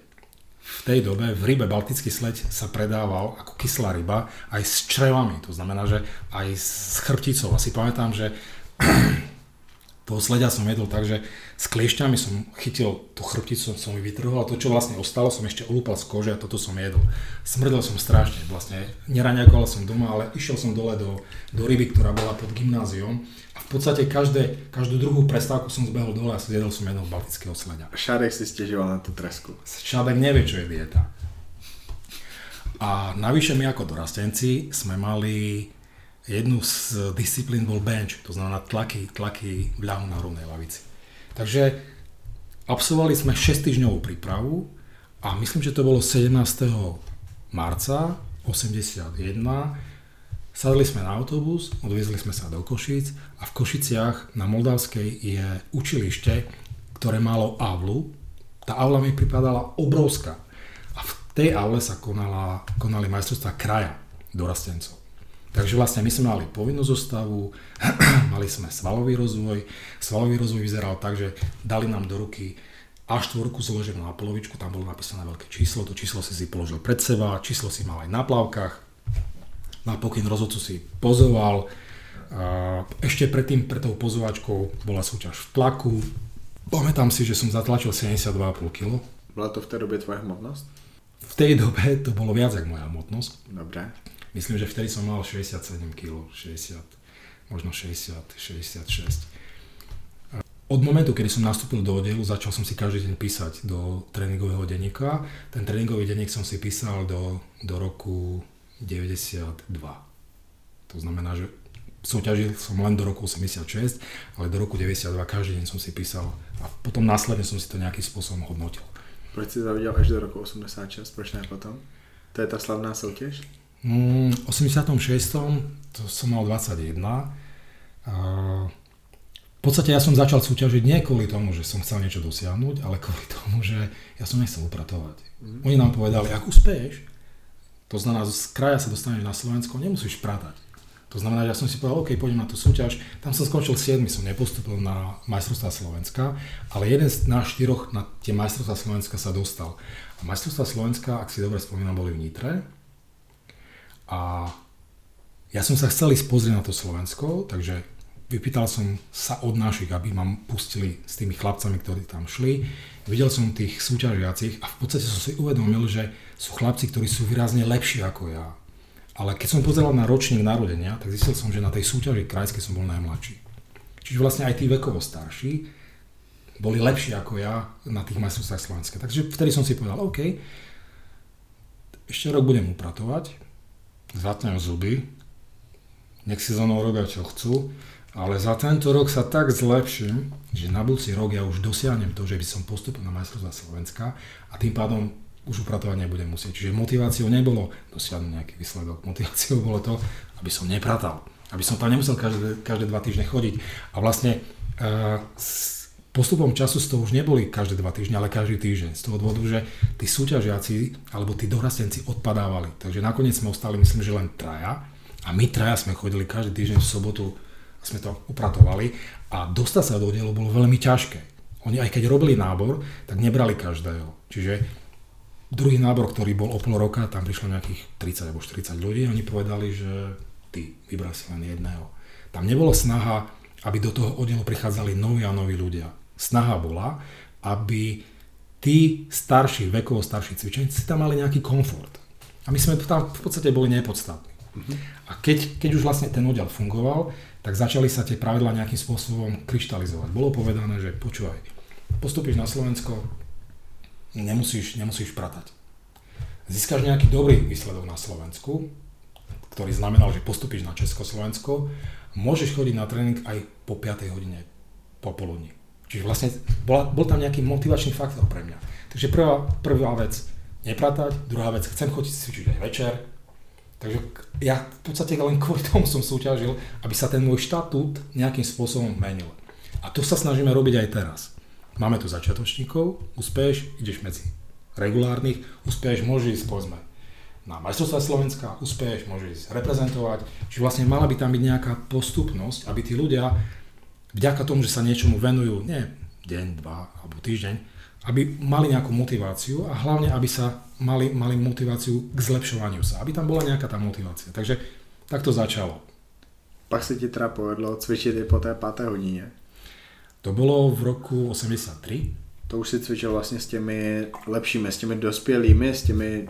V tej dobe v rybe Baltický sleď sa predával ako kyslá ryba aj s črevami, to znamená, že aj s chrbticou. Asi pamätám, že toho sledia som jedol tak, že s kliešťami som chytil tú chrbticu, som ju vytrhol a to, čo vlastne ostalo, som ešte ulúpal z kože a toto som jedol. Smrdel som strašne, vlastne neraňakoval som doma, ale išiel som dole do, do ryby, ktorá bola pod gymnáziom a v podstate každé, každú druhú prestávku som zbehol dole a zjedol som jedného baltického sledia. Šadek si stežoval na tú tresku. Šadek nevie, čo je dieta. A navyše my ako dorastenci sme mali jednu z disciplín bol bench, to znamená tlaky, tlaky v na rovnej lavici. Takže absolvovali sme 6 týždňovú prípravu a myslím, že to bolo 17. marca 81. Sadli sme na autobus, odviezli sme sa do Košic a v Košiciach na Moldavskej je učilište, ktoré malo avlu. Tá avla mi pripadala obrovská. A v tej avle sa konala, konali majstrovstvá kraja dorastencov. Takže vlastne my sme mali povinnú zostavu, mali sme svalový rozvoj. Svalový rozvoj vyzeral tak, že dali nám do ruky A4 zloženú na polovičku, tam bolo napísané veľké číslo, to číslo si si položil pred seba, číslo si mal aj na plavkách, na pokyn rozhodcu si pozoval, ešte predtým, pred tou pozovačkou bola súťaž v tlaku, pamätám si, že som zatlačil 72,5 kg. Bola to v tej dobe tvoja hmotnosť? V tej dobe to bolo viac ako moja hmotnosť. Dobre. Myslím, že vtedy som mal 67 kg, 60, možno 60, 66. Od momentu, kedy som nastúpil do oddielu, začal som si každý deň písať do tréningového denníka. Ten tréningový denník som si písal do, do roku 92. To znamená, že súťažil som len do roku 86, ale do roku 92 každý deň som si písal a potom následne som si to nejakým spôsobom hodnotil. Proč si zaviděl až do roku 86, proč potom? To je tá slavná soutěž? Mm, v 86. to som mal 21. A v podstate ja som začal súťažiť nie kvôli tomu, že som chcel niečo dosiahnuť, ale kvôli tomu, že ja som nechcel upratovať. Mm. Oni nám povedali, ak uspeješ, to znamená, z kraja sa dostaneš na Slovensko, nemusíš pratať. To znamená, že ja som si povedal, OK, poďme na tú súťaž. Tam som skončil 7, som nepostupil na majstrovstvá Slovenska, ale jeden z nás štyroch na tie majstrovstvá Slovenska sa dostal. A majstrovstvá Slovenska, ak si dobre spomínam, boli v Nitre, a ja som sa chcel ísť pozrieť na to Slovensko, takže vypýtal som sa od našich, aby ma pustili s tými chlapcami, ktorí tam šli. Videl som tých súťažiacich a v podstate som si uvedomil, že sú chlapci, ktorí sú výrazne lepší ako ja. Ale keď som pozeral na ročník narodenia, tak zistil som, že na tej súťaži krajskej som bol najmladší. Čiže vlastne aj tí vekovo starší boli lepší ako ja na tých majstrovstvách Slovenska. Takže vtedy som si povedal, OK, ešte rok budem upratovať, zatnem zuby, nech si so mnou robia čo chcú, ale za tento rok sa tak zlepším, že na budúci rok ja už dosiahnem to, že by som postupil na majstrovstvá Slovenska a tým pádom už upratovať nebudem musieť. Čiže motiváciou nebolo dosiahnuť nejaký výsledok. Motiváciou bolo to, aby som nepratal. Aby som tam nemusel každé, každé dva týždne chodiť. A vlastne uh, postupom času toho už neboli každé dva týždne, ale každý týždeň. Z toho dôvodu, že tí súťažiaci alebo tí dorastenci odpadávali. Takže nakoniec sme ostali, myslím, že len traja. A my traja sme chodili každý týždeň v sobotu a sme to upratovali. A dostať sa do dielu bolo veľmi ťažké. Oni aj keď robili nábor, tak nebrali každého. Čiže druhý nábor, ktorý bol o pol roka, tam prišlo nejakých 30 alebo 40 ľudí a oni povedali, že ty vybral si len jedného. Tam nebolo snaha, aby do toho oddielu prichádzali noví a noví ľudia snaha bola, aby tí starší, vekovo starší cvičenci tam mali nejaký komfort. A my sme tam v podstate boli nepodstatní. A keď, keď už vlastne ten oddiel fungoval, tak začali sa tie pravidlá nejakým spôsobom kryštalizovať. Bolo povedané, že počúvaj, postupíš na Slovensko, nemusíš, nemusíš pratať. Získaš nejaký dobrý výsledok na Slovensku, ktorý znamenal, že postupíš na Československo, môžeš chodiť na tréning aj po 5. hodine popoludní. Čiže vlastne bola, bol tam nejaký motivačný faktor pre mňa. Takže prvá, prvá vec, nepratať, druhá vec, chcem chodiť cvičiť aj večer. Takže ja v podstate len kvôli tomu som súťažil, aby sa ten môj štatút nejakým spôsobom menil. A to sa snažíme robiť aj teraz. Máme tu začiatočníkov, uspeješ, ideš medzi regulárnych, uspeješ, môžeš ísť povedzme na majstrovstvá Slovenska, uspeješ, môžeš ísť reprezentovať. Čiže vlastne mala by tam byť nejaká postupnosť, aby tí ľudia vďaka tomu, že sa niečomu venujú, nie deň, dva alebo týždeň, aby mali nejakú motiváciu a hlavne, aby sa mali, mali motiváciu k zlepšovaniu sa, aby tam bola nejaká tá motivácia. Takže tak to začalo. Pak sa ti teda povedlo cvičiť po té 5. hodině. To bolo v roku 83. To už si cvičil vlastne s tými lepšími, s tými dospělými, s tými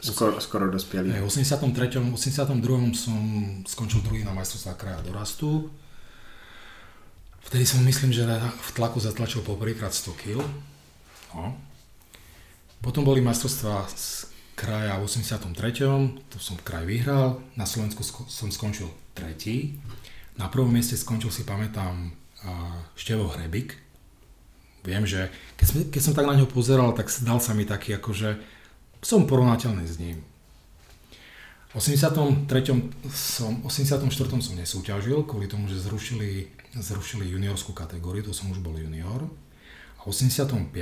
skoro, skoro dospělými. V 83. 82. som skončil druhý na majstrovstvá kraja dorastu Vtedy som myslím, že v tlaku zatlačil poprvýkrát 100 kg. No. Potom boli majstrovstvá z kraja v 83. To som kraj vyhral. Na Slovensku som skončil tretí. Na prvom mieste skončil si pamätám Števo Hrebik. viem, že keď, som, keď som tak na ňo pozeral, tak dal sa mi taký akože som porovnateľný s ním. V 83. som, 84. som nesúťažil, kvôli tomu, že zrušili, zrušili juniorskú kategóriu, to som už bol junior. A v 85.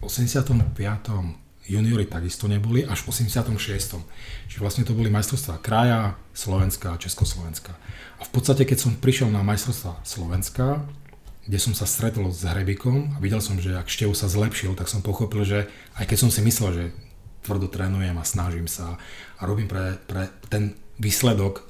85 juniori takisto neboli, až v 86. Čiže vlastne to boli majstrovstvá kraja, Slovenska a Československa. A v podstate, keď som prišiel na majstrovstvá Slovenska, kde som sa stretol s Hrebikom a videl som, že ak Štev sa zlepšil, tak som pochopil, že aj keď som si myslel, že tvrdo trénujem a snažím sa a robím pre, pre ten výsledok e,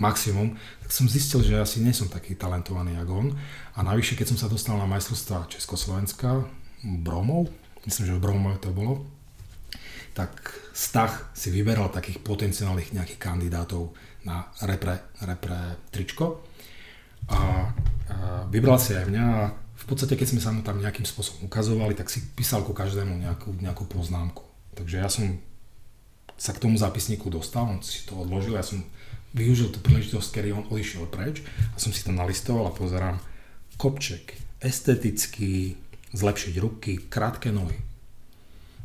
maximum, tak som zistil, že asi nie som taký talentovaný ako on. A navyše, keď som sa dostal na majstrovstvá Československa, Bromov, myslím, že v Bromove to bolo, tak Stach si vyberal takých potenciálnych nejakých kandidátov na repre, repre tričko a, a vybral si aj mňa a v podstate, keď sme sa mu tam nejakým spôsobom ukazovali, tak si písal ku každému nejakú, nejakú poznámku. Takže ja som sa k tomu zápisníku dostal, on si to odložil, ja som využil tú príležitosť, kedy on odišiel preč a som si to nalistoval a pozerám kopček, estetický, zlepšiť ruky, krátke nohy.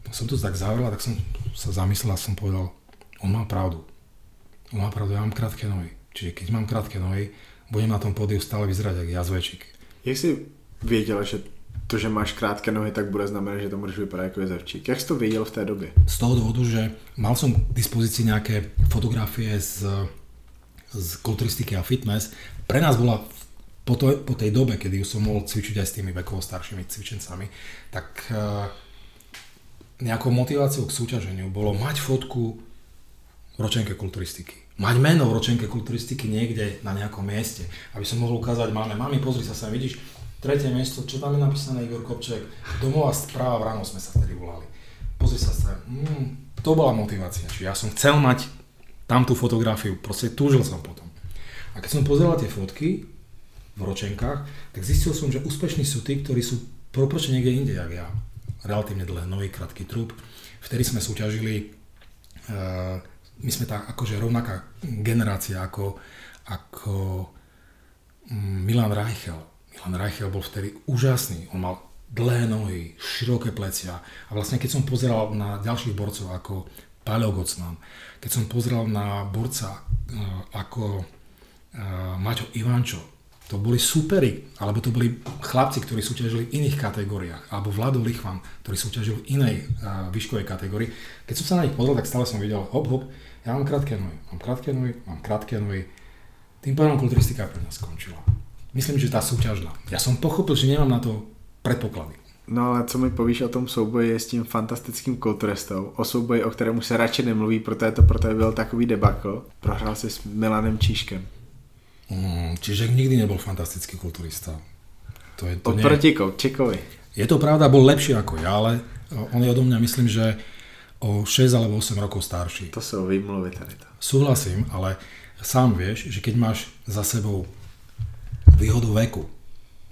A som to tak zavrel, tak som sa zamyslel a som povedal, on má pravdu. On má pravdu, ja mám krátke nohy. Čiže keď mám krátke nohy, budem na tom pódiu stále vyzerať ako jazvečík. Jak si věděl, že to, že máš krátké nohy, tak bude znamenat, že to můžeš vypadat jako jezevčík. Jak jsi to viděl v té době? Z toho dôvodu, že mal som k dispozícii nejaké fotografie z, z kulturistiky a fitness. Pre nás bola po, to, po tej dobe, kedy som mohol cvičiť aj s tými vekovo staršími cvičencami, tak uh, nejakou motiváciou k súťaženiu bolo mať fotku v ročenke kulturistiky. Mať meno v ročenke kulturistiky niekde na nejakom mieste, aby som mohol ukázať máme, mami, pozri sa sa, vidíš, tretie miesto, čo tam je napísané Igor Kopček, domová správa v ráno sme sa vtedy volali. Pozri sa sa, mm, to bola motivácia, čiže ja som chcel mať tam tú fotografiu, proste túžil som potom. A keď som pozeral tie fotky v ročenkách, tak zistil som, že úspešní sú tí, ktorí sú proporčne niekde inde, jak ja. Relatívne dlhé nový krátky trup. Vtedy sme súťažili, uh, my sme tá akože rovnaká generácia ako, ako mm, Milan Reichel Milan Reichel bol vtedy úžasný. On mal dlhé nohy, široké plecia. A vlastne keď som pozeral na ďalších borcov ako Paľo Gocman, keď som pozeral na borca eh, ako eh, Maťo Ivančo, to boli superi, alebo to boli chlapci, ktorí súťažili v iných kategóriách, alebo Vlado Lichvan, ktorý súťažil v inej uh, výškovej kategórii. Keď som sa na nich pozrel, tak stále som videl, hop, hop, ja mám krátke nohy, mám krátke nohy, mám krátke nohy. Tým pádom kulturistika pre mňa skončila myslím, že tá súťažná. Ja som pochopil, že nemám na to predpoklady. No ale co mi povíš o tom souboji s tím fantastickým kulturistou, o souboji, o kterému se radši nemluví, protože to pro tebe byl takový debakl. Prohrál si s Milanem Číškem. Mm, čiže nikdy nebol fantastický kulturista. To je, to Oproti nie... Čekovi. Je to pravda, bol lepší ako ja, ale on je odo mňa, myslím, že o 6 alebo 8 rokov starší. To sú vymluvy tady to. Súhlasím, ale sám vieš, že keď máš za sebou výhodu veku.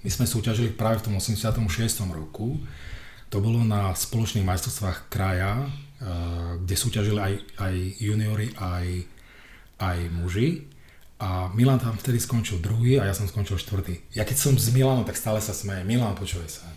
My sme súťažili práve v tom 86. roku. To bolo na spoločných majstrovstvách kraja, eh, kde súťažili aj, aj juniory, aj, aj muži. A Milan tam vtedy skončil druhý a ja som skončil štvrtý. Ja keď som z Milano, tak stále sa smeje. Milan, počúvaj sa.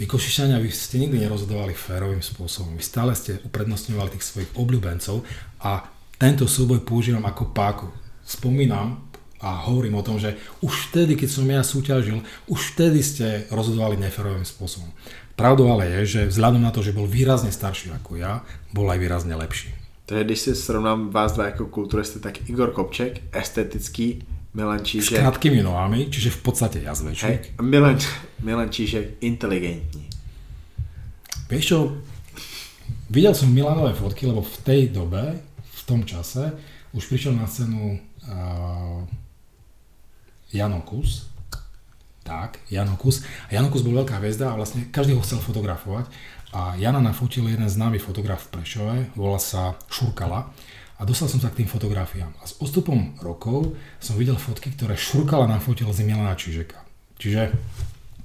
Vy Košišania, vy ste nikdy nerozhodovali férovým spôsobom. Vy stále ste uprednostňovali tých svojich obľúbencov a tento súboj používam ako páku. Spomínam, a hovorím o tom, že už vtedy, keď som ja súťažil, už vtedy ste rozhodovali neferovým spôsobom. Pravdou ale je, že vzhľadom na to, že bol výrazne starší ako ja, bol aj výrazne lepší. je, když si srovnám vás dva ako kulturisty, tak Igor Kopček, estetický, Milan Čížek... S krátkými nohami, čiže v podstate jazvečík. Hej, Milan, Milan Čížek, inteligentní. Vieš čo, videl som Milanové fotky, lebo v tej dobe, v tom čase, už prišiel na scénu uh, Janokus. Tak, Janokus. A Janokus bol veľká hviezda a vlastne každý ho chcel fotografovať. A Jana nafotil jeden známy fotograf v Prešove, volá sa Šurkala. A dostal som sa k tým fotografiám. A s odstupom rokov som videl fotky, ktoré Šurkala nafotil z Milana Čižeka. Čiže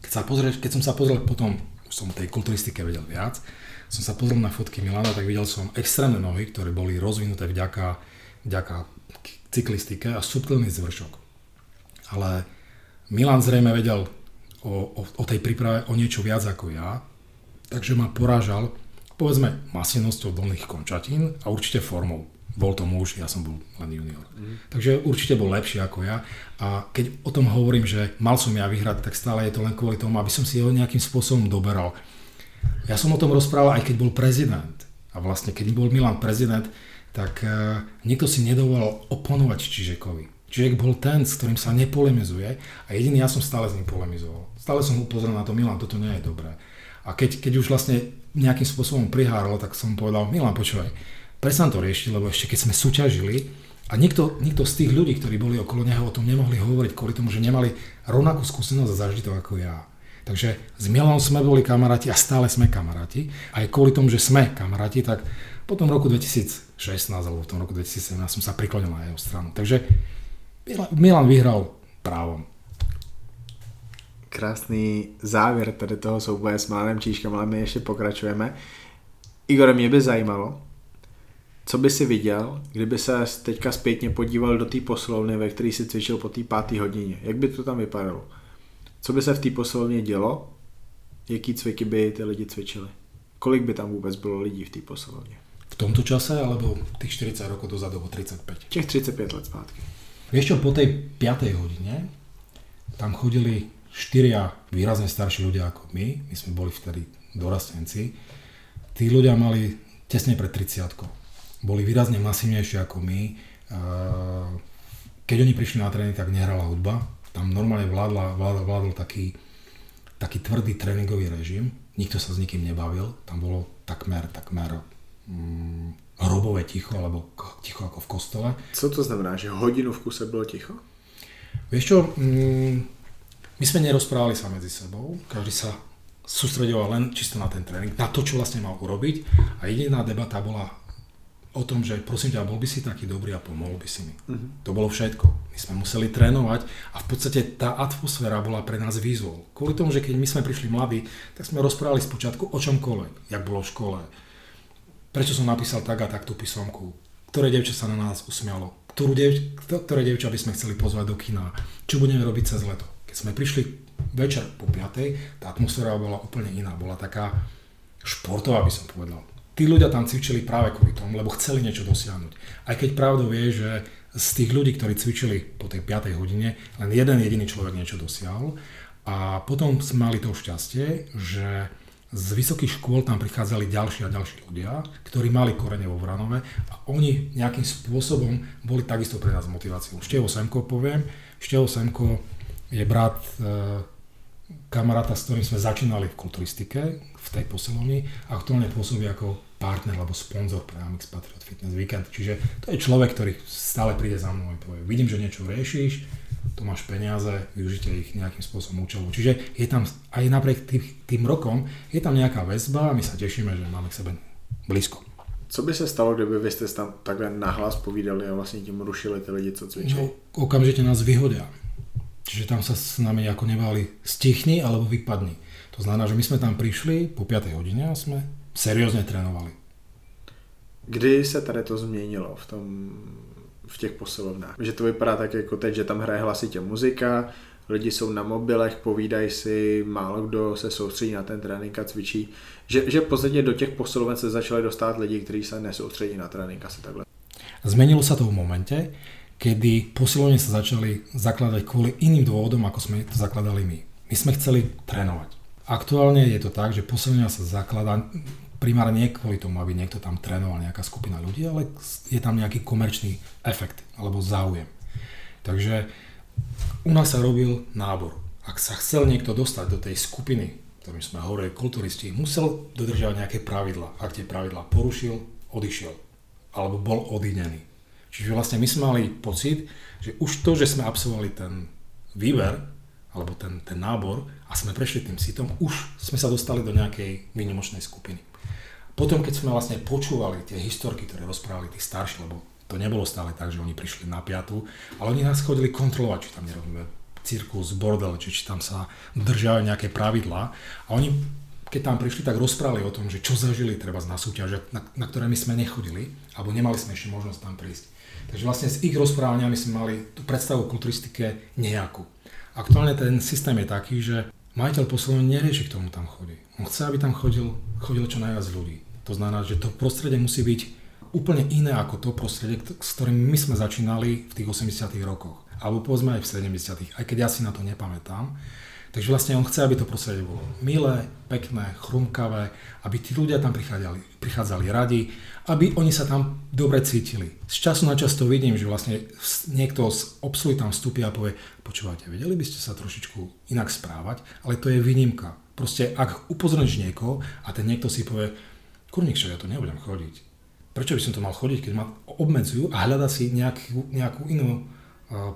keď, sa pozrie, keď som sa pozrel potom, už som tej kulturistike vedel viac, som sa pozrel na fotky Milana, tak videl som extrémne nohy, ktoré boli rozvinuté vďaka, vďaka cyklistike a subtilný zvršok ale Milan zrejme vedel o, o, o tej príprave o niečo viac ako ja, takže ma porážal, povedzme, masivnosťou dolných končatín a určite formou. Bol to muž, ja som bol len junior. Mm. Takže určite bol lepší ako ja. A keď o tom hovorím, že mal som ja vyhrať, tak stále je to len kvôli tomu, aby som si ho nejakým spôsobom doberal. Ja som o tom rozprával aj keď bol prezident. A vlastne keď bol Milan prezident, tak uh, nikto si nedovolal oponovať Čižekovi. Čižek bol ten, s ktorým sa nepolemizuje a jediný ja som stále s ním polemizoval. Stále som upozoril na to, Milan, toto nie je dobré. A keď, keď už vlastne nejakým spôsobom priháralo, tak som povedal, Milan, počúvaj, prestan to riešiť, lebo ešte keď sme súťažili a nikto, nikto z tých ľudí, ktorí boli okolo neho, o tom nemohli hovoriť kvôli tomu, že nemali rovnakú skúsenosť a zážitok ako ja. Takže s Milanom sme boli kamaráti a stále sme kamaráti. Aj kvôli tomu, že sme kamaráti, tak po tom roku 2016 alebo v tom roku 2017 som sa priklonil na jeho stranu. Takže Milan vyhral právom. Krásný závěr tady toho souboje s Milanem Číškem, ale my ještě pokračujeme. Igor, mě by zajímalo, co by si viděl, kdyby se teďka zpětně podíval do té poslovny, ve které si cvičil po té páté hodině? Jak by to tam vypadalo? Co by se v té poslovně dělo? Jaký cviky by ty lidi cvičili? Kolik by tam vůbec bylo lidí v té poslovně? V tomto čase, alebo tých 40 rokov dozadu, 35? Těch 35 let zpátky. Vieš čo, po tej 5. hodine tam chodili štyria výrazne starší ľudia ako my, my sme boli vtedy dorastenci. Tí ľudia mali tesne pred 30 boli výrazne masívnejšie ako my. Keď oni prišli na tréning, tak nehrala hudba. Tam normálne vládla, vládol, vládol taký, taký tvrdý tréningový režim. Nikto sa s nikým nebavil. Tam bolo takmer, takmer mm, hrobové ticho, alebo ticho ako v kostole. Co to znamená, že hodinu v kuse bolo ticho? Vieš čo, mm, my sme nerozprávali sa medzi sebou, každý sa sústredoval len čisto na ten tréning, na to, čo vlastne mal urobiť a jediná debata bola o tom, že prosím ťa, bol by si taký dobrý a pomohol by si mi. Uh-huh. To bolo všetko. My sme museli trénovať a v podstate tá atmosféra bola pre nás výzvou. Kvôli tomu, že keď my sme prišli mladí, tak sme rozprávali spočiatku o čomkoľvek, jak bolo v škole. Prečo som napísal tak a tak tú písomku? Ktoré devča sa na nás usmialo? Ktorú dev, ktoré devča by sme chceli pozvať do kina? Čo budeme robiť cez leto? Keď sme prišli večer po 5. tá atmosféra bola úplne iná. Bola taká športová, by som povedal tí ľudia tam cvičili práve kvôli tomu, lebo chceli niečo dosiahnuť. Aj keď pravdou je, že z tých ľudí, ktorí cvičili po tej 5. hodine, len jeden jediný človek niečo dosiahol. A potom sme mali to šťastie, že z vysokých škôl tam prichádzali ďalší a ďalší ľudia, ktorí mali korene vo Vranove a oni nejakým spôsobom boli takisto pre nás motiváciou. Števo Semko poviem. Števo Semko je brat e, kamaráta, s ktorým sme začínali v kulturistike v tej posilovni a aktuálne pôsobí ako partner alebo sponzor pre Amix Patriot Fitness Weekend. Čiže to je človek, ktorý stále príde za mnou a povie, vidím, že niečo riešiš, tu máš peniaze, využite ich nejakým spôsobom účelovo. Čiže je tam aj napriek tým, tým rokom, je tam nejaká väzba a my sa tešíme, že máme k sebe blízko. Co by se stalo, kdyby vy ste tam takhle nahlas povídali a vlastne tím rušili ty lidi, co cvičí? No, okamžite nás vyhodia. Čiže tam sa s nami ako nebali stichni alebo vypadni. To znamená, že my sme tam prišli po 5 hodine a sme seriózně trénovali. Kdy se tady to změnilo v tom, v těch posilovnách? Že to vypadá tak jako teď, že tam hraje hlasitě muzika, lidi jsou na mobilech, povídají si, málo kdo se soustředí na ten trénink a cvičí. Že, že podstatě do těch posiloven se začali dostat lidi, kteří se nesoustředí na trénink asi takhle. Zmenilo sa to v momente, kedy posilovne sa začali zakladať kvôli iným dôvodom, ako sme to zakladali my. My sme chceli trénovať. Aktuálne je to tak, že posilovňa sa zakladá primárne nie kvôli tomu, aby niekto tam trénoval nejaká skupina ľudí, ale je tam nejaký komerčný efekt alebo záujem. Takže u nás sa robil nábor. Ak sa chcel niekto dostať do tej skupiny, ktorým sme hovorili kulturisti, musel dodržiavať nejaké pravidla. Ak tie pravidla porušil, odišiel. Alebo bol odidený. Čiže vlastne my sme mali pocit, že už to, že sme absolvovali ten výber, alebo ten, ten nábor a sme prešli tým sitom, už sme sa dostali do nejakej výnimočnej skupiny. Potom, keď sme vlastne počúvali tie historky, ktoré rozprávali tí starší, lebo to nebolo stále tak, že oni prišli na piatu, ale oni nás chodili kontrolovať, či tam nerobíme cirkus, bordel, či, či tam sa držajú nejaké pravidlá. A oni, keď tam prišli, tak rozprávali o tom, že čo zažili treba na súťaže, na, na ktoré my sme nechodili, alebo nemali sme ešte možnosť tam prísť. Takže vlastne z ich rozprávania my sme mali tú predstavu o kulturistike nejakú. Aktuálne ten systém je taký, že majiteľ posilovne nerieši k tomu tam chodí. On chce, aby tam chodil, chodilo čo najviac ľudí. To znamená, že to prostredie musí byť úplne iné ako to prostredie, s ktorým my sme začínali v tých 80 rokoch. Alebo povedzme aj v 70 aj keď ja si na to nepamätám. Takže vlastne on chce, aby to prostredie bolo milé, pekné, chrumkavé, aby tí ľudia tam prichádzali, prichádzali radi, aby oni sa tam dobre cítili. Z času na čas to vidím, že vlastne niekto z obsluhy tam vstúpi a povie, počúvate, vedeli by ste sa trošičku inak správať, ale to je výnimka. Proste ak upozorníš niekoho a ten niekto si povie, kurník ja to nebudem chodiť. Prečo by som to mal chodiť, keď ma obmedzujú a hľada si nejakú, nejakú inú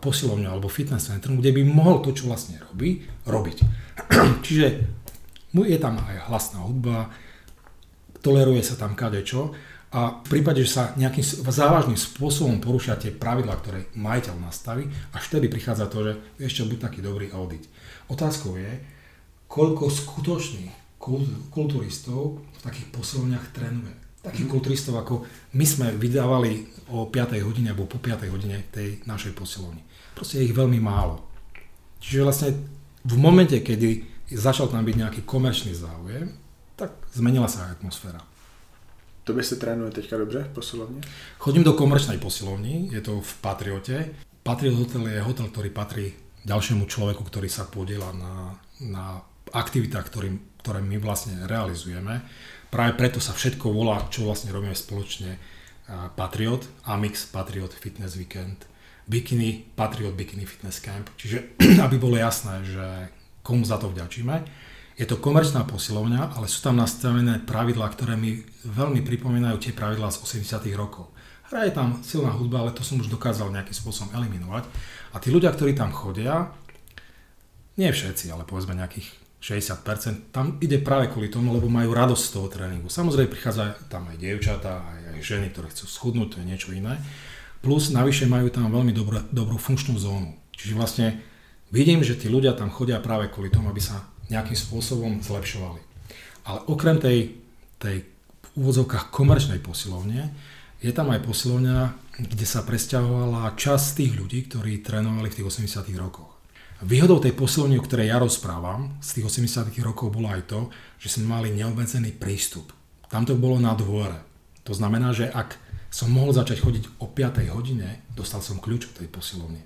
posilovňu alebo fitness centrum, kde by mohol to, čo vlastne robí, robiť. Čiže je tam aj hlasná hudba, toleruje sa tam kadečo a v prípade, že sa nejakým závažným spôsobom porušia tie pravidlá, ktoré majiteľ nastaví, až vtedy prichádza to, že ešte buď taký dobrý audit. Otázkou je, koľko skutočných kulturistov v takých posilovniach trénuje takých kulturistov, ako my sme vydávali o 5. hodine alebo po 5. hodine tej našej posilovni. Proste je ich veľmi málo. Čiže vlastne v momente, kedy začal tam byť nejaký komerčný záujem, tak zmenila sa atmosféra. To by ste trénuje teďka dobře v posilovni? Chodím do komerčnej posilovni, je to v Patriote. Patriot Hotel je hotel, ktorý patrí ďalšiemu človeku, ktorý sa podiela na, na aktivitách, ktorý, ktoré my vlastne realizujeme. Práve preto sa všetko volá, čo vlastne robíme spoločne, Patriot, Amix Patriot Fitness Weekend, Bikini, Patriot Bikini Fitness Camp. Čiže aby bolo jasné, že komu za to vďačíme. Je to komerčná posilovňa, ale sú tam nastavené pravidlá, ktoré mi veľmi pripomínajú tie pravidlá z 80 rokov. Hraje tam silná hudba, ale to som už dokázal nejakým spôsobom eliminovať. A tí ľudia, ktorí tam chodia, nie všetci, ale povedzme nejakých 60%, tam ide práve kvôli tomu, lebo majú radosť z toho tréningu. Samozrejme prichádza tam aj dievčatá, aj, aj ženy, ktoré chcú schudnúť, to je niečo iné. Plus navyše majú tam veľmi dobrú, dobrú funkčnú zónu. Čiže vlastne vidím, že tí ľudia tam chodia práve kvôli tomu, aby sa nejakým spôsobom zlepšovali. Ale okrem tej, tej v úvodzovkách komerčnej posilovne, je tam aj posilovňa, kde sa presťahovala časť tých ľudí, ktorí trénovali v tých 80 rokoch. Výhodou tej posilovne, o ktorej ja rozprávam, z tých 80 rokov bolo aj to, že sme mali neobmedzený prístup. Tam to bolo na dvore. To znamená, že ak som mohol začať chodiť o 5 hodine, dostal som kľúč od tej posilovne.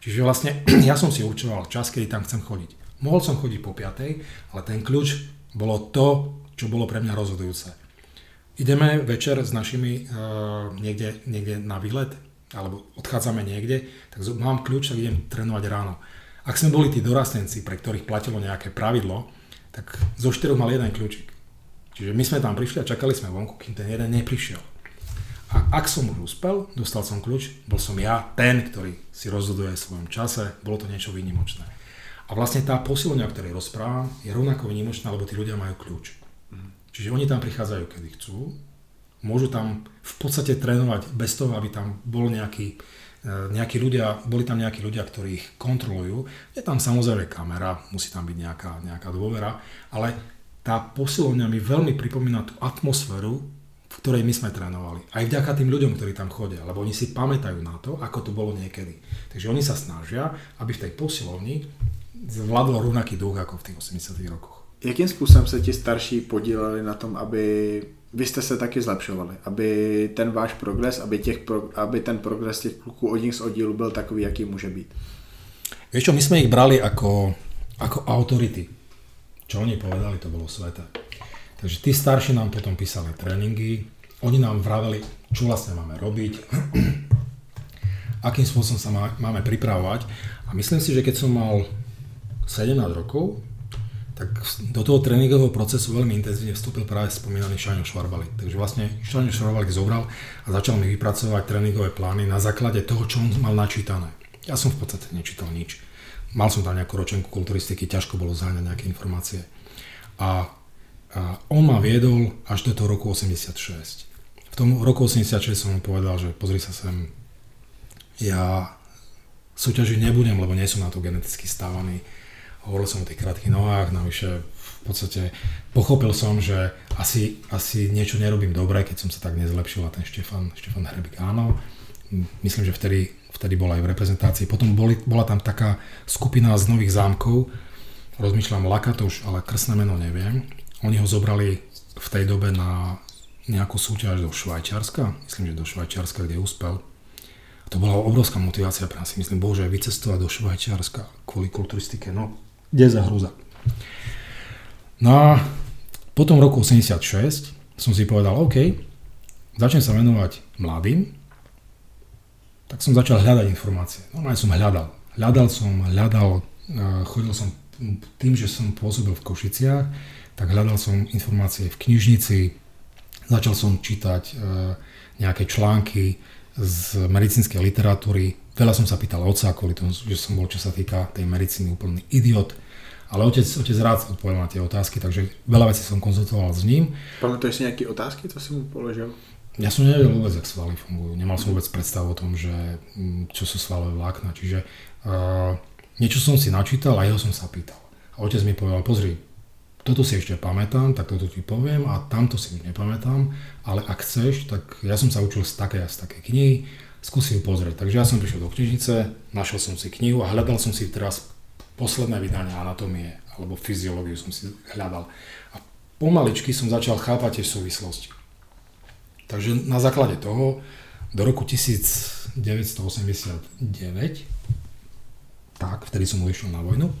Čiže vlastne ja som si určoval čas, kedy tam chcem chodiť. Mohol som chodiť po 5, ale ten kľúč bolo to, čo bolo pre mňa rozhodujúce. Ideme večer s našimi uh, niekde, niekde na výlet, alebo odchádzame niekde, tak mám kľúč, tak idem trénovať ráno. Ak sme boli tí dorastenci, pre ktorých platilo nejaké pravidlo, tak zo štyroch mal jeden kľúčik. Čiže my sme tam prišli a čakali sme vonku, kým ten jeden neprišiel. A ak som už uspel, dostal som kľúč, bol som ja ten, ktorý si rozhoduje v svojom čase, bolo to niečo výnimočné. A vlastne tá posilňa, o ktorej rozprávam, je rovnako výnimočná, lebo tí ľudia majú kľúč. Čiže oni tam prichádzajú, kedy chcú, môžu tam v podstate trénovať bez toho, aby tam bol nejaký nejakí ľudia, boli tam nejakí ľudia, ktorí ich kontrolujú. Je tam samozrejme kamera, musí tam byť nejaká, nejaká dôvera, ale tá posilovňa mi veľmi pripomína tú atmosféru, v ktorej my sme trénovali. Aj vďaka tým ľuďom, ktorí tam chodia, lebo oni si pamätajú na to, ako to bolo niekedy. Takže oni sa snažia, aby v tej posilovni zvládol rovnaký duch ako v tých 80 rokoch. Jakým způsobem se ti starší podíleli na tom, aby vy jste se taky zlepšovali, aby ten váš progres, aby, těch pro, aby ten progres těch kluků od nich z oddílu byl takový, jaký může být? Vieš čo, my sme ich brali ako, ako autority. Čo oni povedali, to bolo sveté. Takže tí starší nám potom písali tréningy, oni nám vraveli, čo vlastne máme robiť, akým spôsobom sa má, máme pripravovať. A myslím si, že keď som mal 17 rokov, tak do toho tréningového procesu veľmi intenzívne vstúpil práve spomínaný Šaňo Švarbalik. Takže vlastne Šaňo Švarbalik zobral a začal mi vypracovať tréningové plány na základe toho, čo on mal načítané. Ja som v podstate nečítal nič. Mal som tam nejakú ročenku kulturistiky, ťažko bolo záňať nejaké informácie. A, a on ma viedol až do toho roku 86. V tom roku 86 som mu povedal, že pozri sa sem, ja súťažiť nebudem, lebo nie som na to geneticky stávaný hovoril som o tých krátkých nohách, navyše v podstate pochopil som, že asi, asi niečo nerobím dobre, keď som sa tak nezlepšil a ten Štefan, Štefan Hrebik áno. Myslím, že vtedy, vtedy bol aj v reprezentácii. Potom boli, bola tam taká skupina z Nových zámkov, rozmýšľam Lakatoš, ale krstné meno neviem. Oni ho zobrali v tej dobe na nejakú súťaž do Švajčiarska, myslím, že do Švajčiarska, kde úspel. To bola obrovská motivácia pre nás. Myslím, bože, vycestovať do Švajčiarska kvôli kulturistike. No, kde za. No a po tom roku 86 som si povedal, OK, začnem sa venovať mladým, tak som začal hľadať informácie. No, som hľadal. Hľadal som, hľadal, chodil som tým, že som pôsobil v Košiciach, tak hľadal som informácie v knižnici, začal som čítať e, nejaké články z medicínskej literatúry. Veľa som sa pýtal otca kvôli tomu, že som bol, čo sa týka tej medicíny, úplný idiot. Ale otec, otec rád odpovedal na tie otázky, takže veľa vecí som konzultoval s ním. Pamätuješ si nejaké otázky, co si mu položil? Ja som nevedel vôbec, jak svaly fungujú. Nemal som vôbec predstavu o tom, že mm, čo sú svalové vlákna. Čiže uh, niečo som si načítal a jeho som sa pýtal. A otec mi povedal, pozri, toto si ešte pamätám, tak toto ti poviem a tamto si nepamätám, ale ak chceš, tak ja som sa učil z také a z také knihy, skúsi pozrieť. Takže ja som prišiel do knižnice, našiel som si knihu a hľadal som si teraz posledné vydanie anatómie alebo fyziológiu som si hľadal. A pomaličky som začal chápať tie súvislosti. Takže na základe toho do roku 1989, tak, vtedy som išiel na vojnu,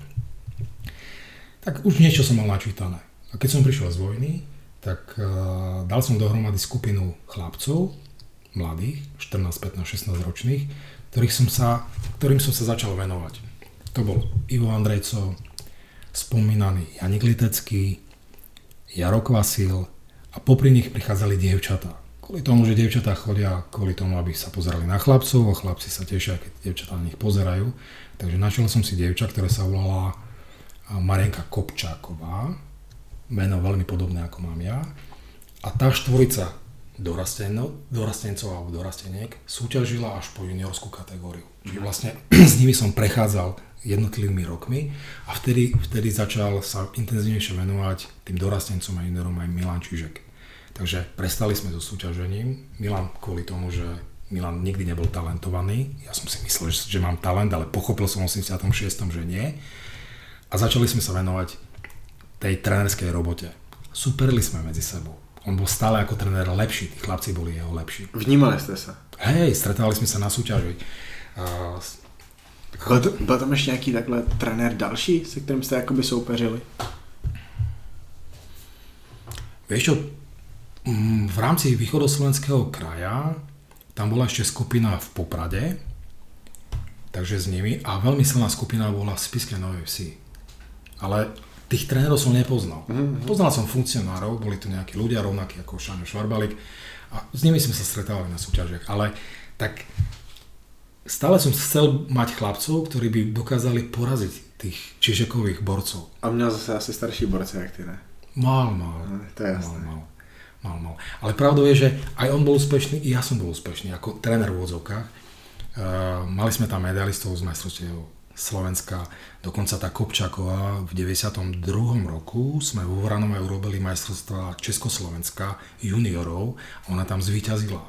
tak už niečo som mal načítané. A keď som prišiel z vojny, tak uh, dal som dohromady skupinu chlapcov, mladých, 14, 15, 16 ročných, ktorých som sa, ktorým som sa začal venovať. To bol Ivo Andrejco, spomínaný Janik Litecký, Jaro Kvasil a popri nich prichádzali dievčatá. Kvôli tomu, že dievčatá chodia kvôli tomu, aby sa pozerali na chlapcov a chlapci sa tešia, keď dievčatá na nich pozerajú. Takže našiel som si dievča, ktorá sa volala Marienka Kopčáková, meno veľmi podobné ako mám ja. A tá štvorica dorastencov alebo dorasteniek súťažila až po juniorskú kategóriu. Čiže vlastne s nimi som prechádzal jednotlivými rokmi a vtedy, vtedy začal sa intenzívnejšie venovať tým dorastencom a juniorom aj Milan Čižek. Takže prestali sme so súťažením. Milan kvôli tomu, že Milan nikdy nebol talentovaný. Ja som si myslel, že, že mám talent, ale pochopil som v 86. že nie a začali sme sa venovať tej trénerskej robote. Superili sme medzi sebou. On bol stále ako tréner lepší, tí chlapci boli jeho lepší. Vnímali ste sa? Hej, stretávali sme sa na súťaži. Uh, byl, to, byl tam ještě nějaký takhle trenér další, se kterým jste jakoby soupeřili? Vieš čo, mm, v rámci východoslovenského kraja tam bola ešte skupina v Poprade, takže s nimi a veľmi silná skupina bola v Spiske Novej Vsi ale tých trénerov som nepoznal. Mm-hmm. Poznal som funkcionárov, boli to nejakí ľudia rovnakí ako Šáňo Švarbalik a s nimi sme sa stretávali na súťažiach, ale tak stále som chcel mať chlapcov, ktorí by dokázali poraziť tých Čižekových borcov. A měl zase asi starší borce, jak ty ne? Mal, mal. No, to je jasné. Mal, mal. Mal, mal. Ale pravdou je, že aj on bol úspešný, i ja som bol úspešný ako tréner v odzovkách. Uh, mali sme tam medalistov z majstrovstiev Slovenska. Dokonca tá Kopčáková v 92. roku sme vo Voranove urobili majstrovstva Československa juniorov a ona tam zvíťazila.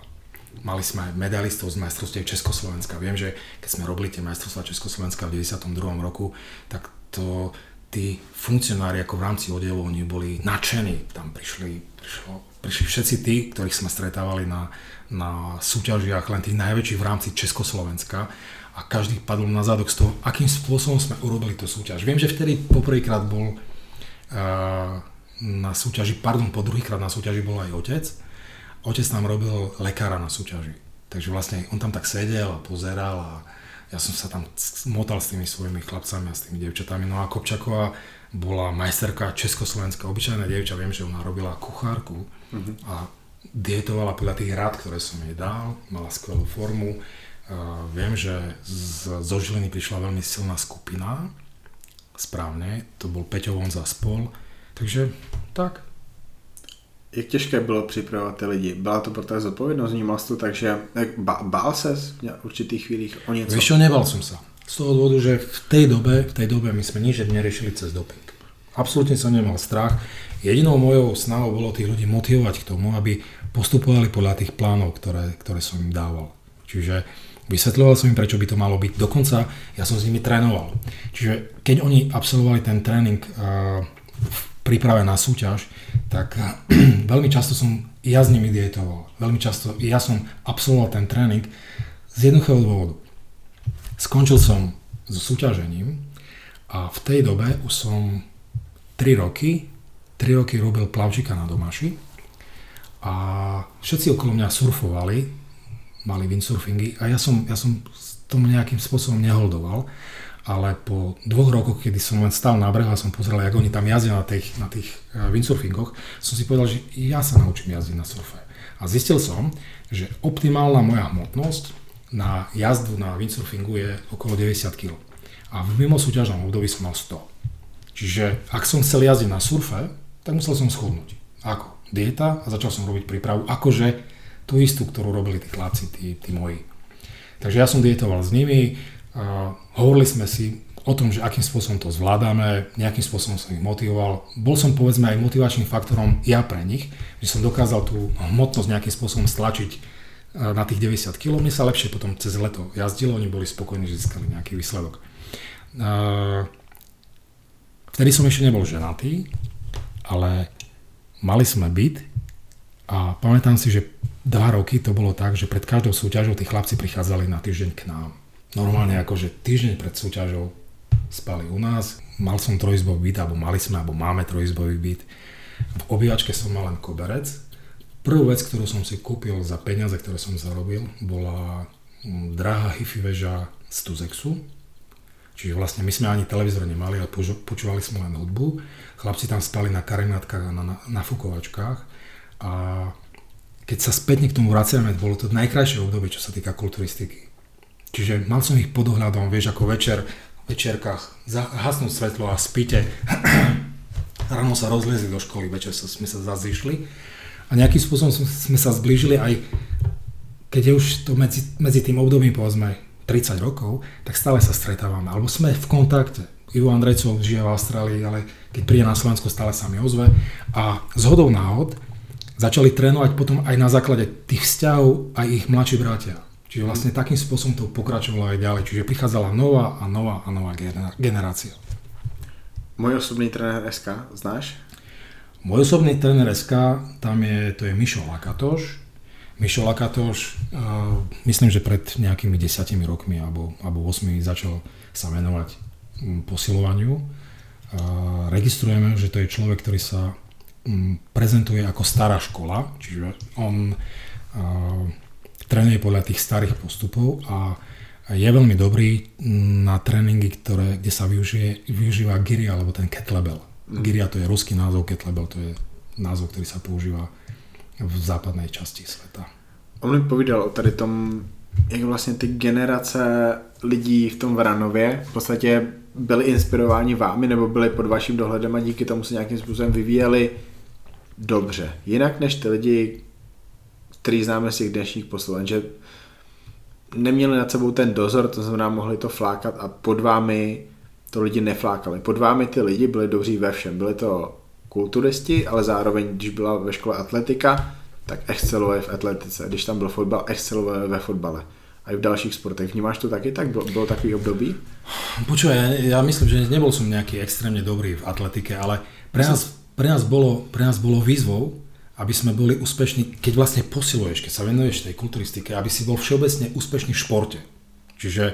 Mali sme medalistov z majstrovstiev Československa. Viem, že keď sme robili tie majstrovstvá Československa v 92. roku, tak to tí funkcionári ako v rámci oddelu, oni boli nadšení. Tam prišli, prišlo, prišli všetci tí, ktorých sme stretávali na, na súťažiach, len tých najväčších v rámci Československa a každý padol na zádok z toho, akým spôsobom sme urobili tú súťaž. Viem, že vtedy poprvýkrát bol uh, na súťaži, pardon, po druhýkrát na súťaži bol aj otec. Otec tam robil lekára na súťaži. Takže vlastne on tam tak sedel a pozeral a ja som sa tam motal s tými svojimi chlapcami a s tými devčatami. No a Kopčaková bola majsterka Československá, obyčajná dievča, viem, že ona robila kuchárku mm-hmm. a dietovala podľa tých rád, ktoré som jej dal, mala skvelú formu viem, že z, zo Žiliny prišla veľmi silná skupina, správne, to bol Peťo Vonza spol, takže tak. Jak těžké bylo připravovat ty lidi? Byla to pro tebe zodpovědnost? Vnímal to tak, že bál se v určitých chvílích o něco? Víš čo, nebal som sa. Z toho dôvodu, že v tej dobe, v tej dobe my sme nič neriešili cez doping. Absolútne som nemal strach. Jedinou mojou snahou bolo tých ľudí motivovať k tomu, aby postupovali podľa tých plánov, ktoré, ktoré som im dával. Čiže vysvetľoval som im, prečo by to malo byť. Dokonca ja som s nimi trénoval. Čiže keď oni absolvovali ten tréning uh, v príprave na súťaž, tak uh, veľmi často som ja s nimi dietoval. Veľmi často ja som absolvoval ten tréning z jednoduchého dôvodu. Skončil som so súťažením a v tej dobe už som 3 roky, 3 roky robil plavčika na domaši a všetci okolo mňa surfovali, mali windsurfingy a ja som, ja som tomu nejakým spôsobom neholdoval, ale po dvoch rokoch, kedy som len stál na brehu a som pozrel, ako oni tam jazdia na tých, na tých eh, windsurfingoch, som si povedal, že ja sa naučím jazdiť na surfe. A zistil som, že optimálna moja hmotnosť na jazdu na windsurfingu je okolo 90 kg. A v mimo súťažnom období som mal 100. Čiže ak som chcel jazdiť na surfe, tak musel som schudnúť. Ako? Dieta a začal som robiť prípravu, akože tú istú, ktorú robili tí chlapci, tí, tí moji. Takže ja som dietoval s nimi, a hovorili sme si o tom, že akým spôsobom to zvládame, nejakým spôsobom som ich motivoval. Bol som povedzme aj motivačným faktorom ja pre nich, že som dokázal tú hmotnosť nejakým spôsobom stlačiť e, na tých 90 kg. Mne sa lepšie potom cez leto jazdilo, oni boli spokojní, že získali nejaký výsledok. Vtedy som ešte nebol ženatý, ale mali sme byt a pamätám si, že dva roky to bolo tak, že pred každou súťažou tí chlapci prichádzali na týždeň k nám. Normálne akože týždeň pred súťažou spali u nás. Mal som trojizbový byt, alebo mali sme, alebo máme trojizbový byt. V obývačke som mal len koberec. Prvú vec, ktorú som si kúpil za peniaze, ktoré som zarobil, bola mm, drahá hifi väža z Tuzexu, Čiže vlastne my sme ani televízor nemali, ale počúvali sme len hudbu. Chlapci tam spali na karinátkach a na, na, na. A keď sa spätne k tomu vraciame, bolo to najkrajšie obdobie, čo sa týka kulturistiky. Čiže mal som ich pod ohľadom, vieš, ako večer, v večerkách, hasnúť svetlo a spíte. Ráno sa rozliezli do školy, večer sa, sme sa zase. A nejakým spôsobom sme sa zblížili aj keď je už to medzi, medzi tým obdobím, povedzme, 30 rokov, tak stále sa stretávame, alebo sme v kontakte. Ivo Andrejcov žije v Austrálii, ale keď príde na Slovensko, stále sa mi ozve. A z hodou náhod začali trénovať potom aj na základe tých vzťahov aj ich mladší bratia. Čiže vlastne takým spôsobom to pokračovalo aj ďalej. Čiže prichádzala nová a nová a nová generácia. Môj osobný tréner SK, znáš? Môj osobný tréner SK, tam je, to je Mišo Lakatoš, Mišo Lakatoš, myslím, že pred nejakými desiatimi rokmi alebo, alebo 8 začal sa venovať posilovaniu. Registrujeme, že to je človek, ktorý sa prezentuje ako stará škola, čiže on trénuje podľa tých starých postupov a je veľmi dobrý na tréningy, ktoré, kde sa využije, využíva Giri alebo ten kettlebell. Giria to je ruský názov, kettlebell to je názov, ktorý sa používa v západnej časti sveta. On mi povídal o tady tom, jak vlastně ty generace lidí v tom Vranově v podstatě byli inspirováni vámi nebo byli pod vaším dohledem a díky tomu se nějakým způsobem vyvíjeli dobře. Jinak než ty lidi, který známe z těch dnešních posloven, že neměli nad sebou ten dozor, to znamená mohli to flákat a pod vámi to lidi neflákali. Pod vámi ty lidi byli dobří ve všem. Byli to kulturisti, ale zároveň, když byla ve škole atletika, tak exceluje v atletice. Když tam byl fotbal, exceluje ve fotbale. Aj v dalších sportech. Vnímáš to taky tak? Bolo, bolo takový období? Počúvaj, ja, ja myslím, že nebol som nejaký extrémne dobrý v atletike, ale pre nás, pre nás, bolo, pre nás bolo výzvou, aby sme boli úspešní, keď vlastne posiluješ, keď sa venuješ tej kulturistike, aby si bol všeobecne úspešný v športe. Čiže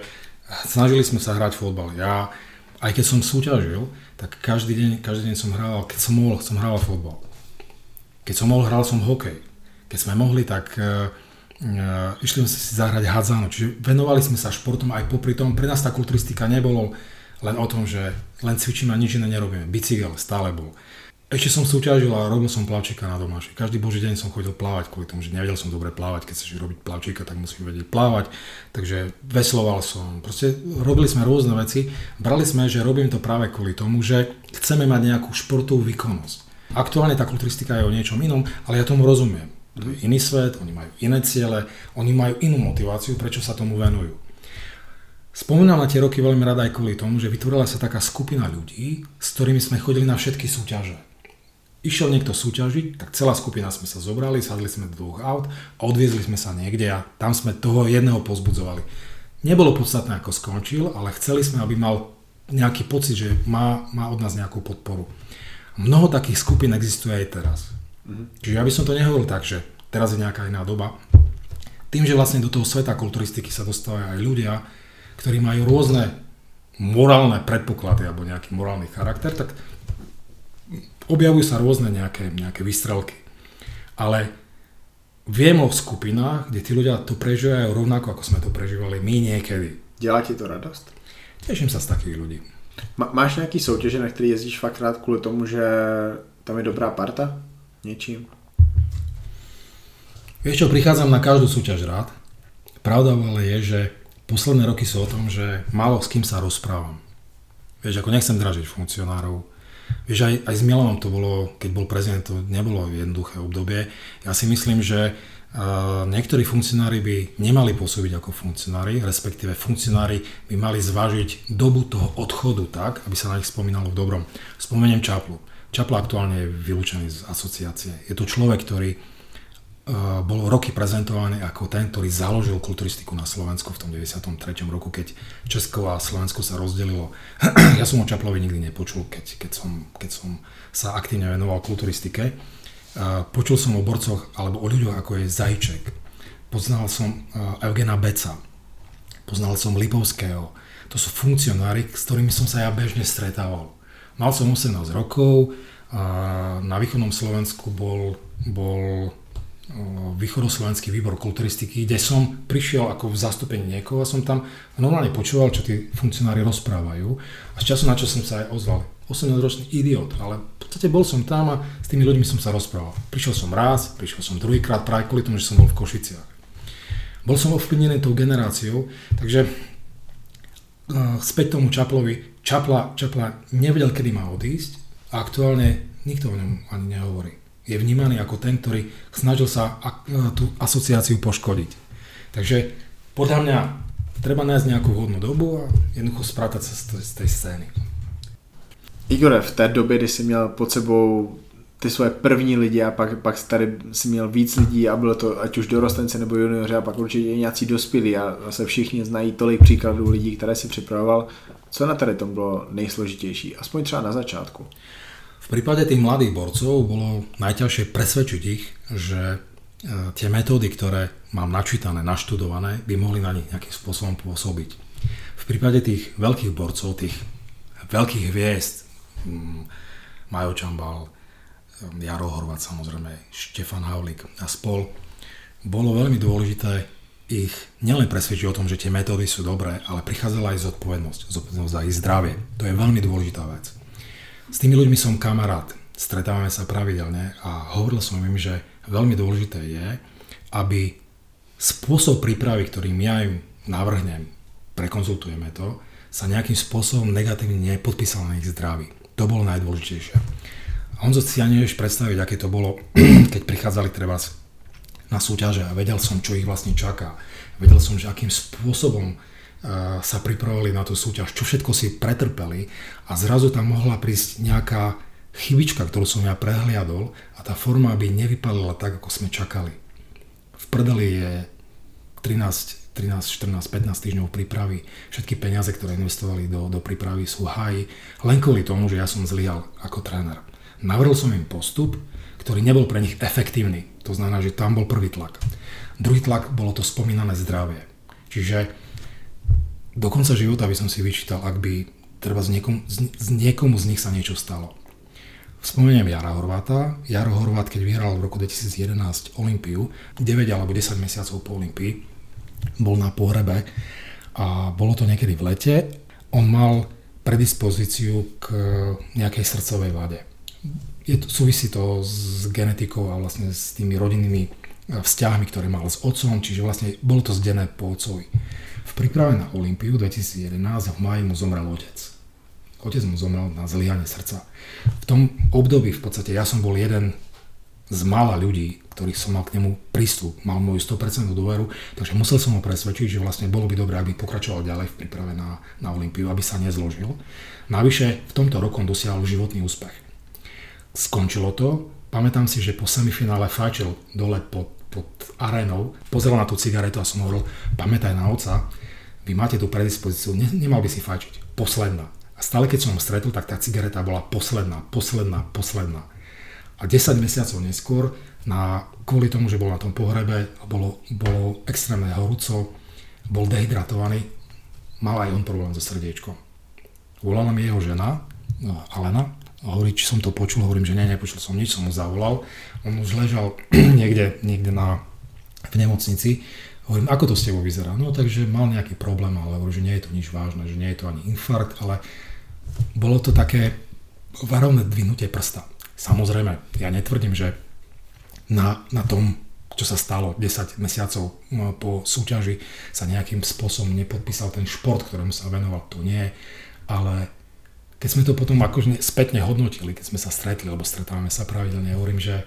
snažili sme sa hrať fotbal. Ja, aj keď som súťažil, tak každý deň, každý deň som hral, keď som mohol, som hral fotbal. Keď som mohol, hral som hokej. Keď sme mohli, tak uh, išli sme si zahrať hádzano. Čiže venovali sme sa športom aj popri tom. Pre nás tá kulturistika nebolo len o tom, že len cvičíme a nič iné nerobíme. Bicykel stále bol. Ešte som súťažil a robil som plavčíka na domáši. Každý boží deň som chodil plávať kvôli tomu, že nevedel som dobre plávať. Keď chceš robiť plavčíka, tak musíš vedieť plávať. Takže vesloval som. Proste robili sme rôzne veci. Brali sme, že robím to práve kvôli tomu, že chceme mať nejakú športovú výkonnosť. Aktuálne tá kulturistika je o niečom inom, ale ja tomu rozumiem. To je iný svet, oni majú iné ciele, oni majú inú motiváciu, prečo sa tomu venujú. Spomínam na tie roky veľmi rada aj kvôli tomu, že vytvorila sa taká skupina ľudí, s ktorými sme chodili na všetky súťaže. Išiel niekto súťažiť, tak celá skupina sme sa zobrali, sadli sme do dvoch aut a odviezli sme sa niekde a tam sme toho jedného pozbudzovali. Nebolo podstatné, ako skončil, ale chceli sme, aby mal nejaký pocit, že má, má od nás nejakú podporu. Mnoho takých skupín existuje aj teraz. Mm-hmm. Čiže ja by som to nehovoril tak, že teraz je nejaká iná doba. Tým, že vlastne do toho sveta kulturistiky sa dostávajú aj ľudia, ktorí majú rôzne morálne predpoklady alebo nejaký morálny charakter, tak objavujú sa rôzne nejaké, nejaké vystrelky. Ale viem o skupinách, kde tí ľudia to prežívajú rovnako, ako sme to prežívali my niekedy. Dělá ti to radost? Teším sa z takých ľudí. Ma, máš nějaký soutěže, na který jezdíš fakt rád kvůli tomu, že tam je dobrá parta? Něčím? Vieš čo, prichádzam na každú súťaž rád. Pravda ale je, že posledné roky sú o tom, že málo s kým sa rozprávam. Vieš, ako nechcem dražiť funkcionárov, Vieš, aj, aj s Milanom to bolo, keď bol prezident, to nebolo jednoduché obdobie. Ja si myslím, že uh, niektorí funkcionári by nemali pôsobiť ako funkcionári, respektíve funkcionári by mali zvážiť dobu toho odchodu tak, aby sa na nich spomínalo v dobrom. Spomeniem Čaplu. Čapla aktuálne je vylúčený z asociácie. Je to človek, ktorý bol roky prezentovaný ako ten, ktorý založil kulturistiku na Slovensku v tom 93. roku, keď Česko a Slovensko sa rozdelilo. ja som o Čaplovi nikdy nepočul, keď, keď, som, keď som sa aktívne venoval kulturistike. Eh, počul som o borcoch alebo o ľuďoch ako je Zajček. Poznal som eh, Eugena Beca. Poznal som Lipovského. To sú funkcionári, s ktorými som sa ja bežne stretával. Mal som 18 rokov, na východnom Slovensku bol, bol východoslovenský výbor kulturistiky, kde som prišiel ako v zastúpení niekoho a som tam normálne počúval, čo tí funkcionári rozprávajú a z času na čo som sa aj ozval. 18-ročný idiot, ale v podstate bol som tam a s tými ľuďmi som sa rozprával. Prišiel som raz, prišiel som druhýkrát práve kvôli tomu, že som bol v Košiciach. Bol som ovplyvnený tou generáciou, takže uh, späť tomu Čaplovi. Čapla, Čapla nevedel, kedy má odísť a aktuálne nikto o ňom ani nehovorí je vnímaný ako ten, ktorý snažil sa tú asociáciu poškodiť. Takže podľa mňa treba nájsť nejakú vhodnú dobu a jednoducho sprátať sa z tej scény. Igore, v té době, kdy jsi měl pod sebou ty svoje první lidi a pak, pak tady si měl víc lidí a bylo to ať už dorostence nebo junioři a pak určitě i nějací dospělí a zase všichni znají tolik příkladů lidí, které si připravoval. Co na tady tom bylo nejsložitější? Aspoň třeba na začátku. V prípade tých mladých borcov bolo najťažšie presvedčiť ich, že e, tie metódy, ktoré mám načítané, naštudované, by mohli na nich nejakým spôsobom pôsobiť. V prípade tých veľkých borcov, tých veľkých hviezd, mm, Majo Čambal, e, Jaro Horvat samozrejme, Štefan Havlik a spol, bolo veľmi dôležité ich nielen presvedčiť o tom, že tie metódy sú dobré, ale prichádzala aj zodpovednosť, zodpovednosť za ich zdravie. To je veľmi dôležitá vec. S tými ľuďmi som kamarát, stretávame sa pravidelne a hovoril som im, že veľmi dôležité je, aby spôsob prípravy, ktorý ja im navrhnem, prekonzultujeme to, sa nejakým spôsobom negatívne nepodpísal na ich zdraví. To bolo najdôležitejšie. A on si ani nevieš predstaviť, aké to bolo, keď prichádzali treba na súťaže a vedel som, čo ich vlastne čaká. Vedel som, že akým spôsobom sa pripravovali na tú súťaž, čo všetko si pretrpeli a zrazu tam mohla prísť nejaká chybička, ktorú som ja prehliadol a tá forma by nevypalila tak, ako sme čakali. V prdeli je 13, 13, 14, 15 týždňov prípravy. Všetky peniaze, ktoré investovali do, do prípravy sú háji, len kvôli tomu, že ja som zlyhal ako tréner. Navrhol som im postup, ktorý nebol pre nich efektívny. To znamená, že tam bol prvý tlak. Druhý tlak bolo to spomínané zdravie. Čiže do konca života by som si vyčítal, ak by treba z, niekom, z, z niekomu z nich sa niečo stalo. Spomeniem Jara Horváta. Jaro Horvát, keď vyhral v roku 2011 Olympiu, 9 alebo 10 mesiacov po Olympii, bol na pohrebe a bolo to niekedy v lete. On mal predispozíciu k nejakej srdcovej vade. Je to, súvisí to s genetikou a vlastne s tými rodinnými vzťahmi, ktoré mal s otcom, čiže vlastne bolo to zdené po otcovi. V príprave na Olympiu 2011 v máji mu zomrel otec. Otec mu zomrel na zlyhanie srdca. V tom období v podstate ja som bol jeden z mála ľudí, ktorých som mal k nemu prístup, mal moju 100% dôveru, takže musel som ho presvedčiť, že vlastne bolo by dobré, aby pokračoval ďalej v príprave na, na Olympiu, aby sa nezložil. Navyše v tomto roku dosiahol životný úspech. Skončilo to. Pamätám si, že po semifinále fajčil dole pod, pod arénou, pozrel na tú cigaretu a som hovoril, pamätaj na oca, vy máte tú predispozíciu, ne, nemal by si fajčiť. Posledná. A stále keď som ho stretol, tak tá cigareta bola posledná, posledná, posledná. A 10 mesiacov neskôr, na, kvôli tomu, že bol na tom pohrebe bolo, bolo extrémne horúco, bol dehydratovaný, mal aj on problém so srdiečkom. Volala mi jeho žena, no, Alena, a hovorí, či som to počul, hovorím, že nie, nepočul som nič, som mu zavolal. On už ležal niekde, niekde na, v nemocnici. Hovorím, ako to s tebou vyzerá? No takže mal nejaký problém, ale hovorím, že nie je to nič vážne, že nie je to ani infarkt, ale bolo to také varovné dvinutie prsta. Samozrejme, ja netvrdím, že na, na tom, čo sa stalo 10 mesiacov po súťaži, sa nejakým spôsobom nepodpísal ten šport, ktorému sa venoval, to nie, ale keď sme to potom akože spätne hodnotili, keď sme sa stretli, lebo stretávame sa pravidelne, hovorím, že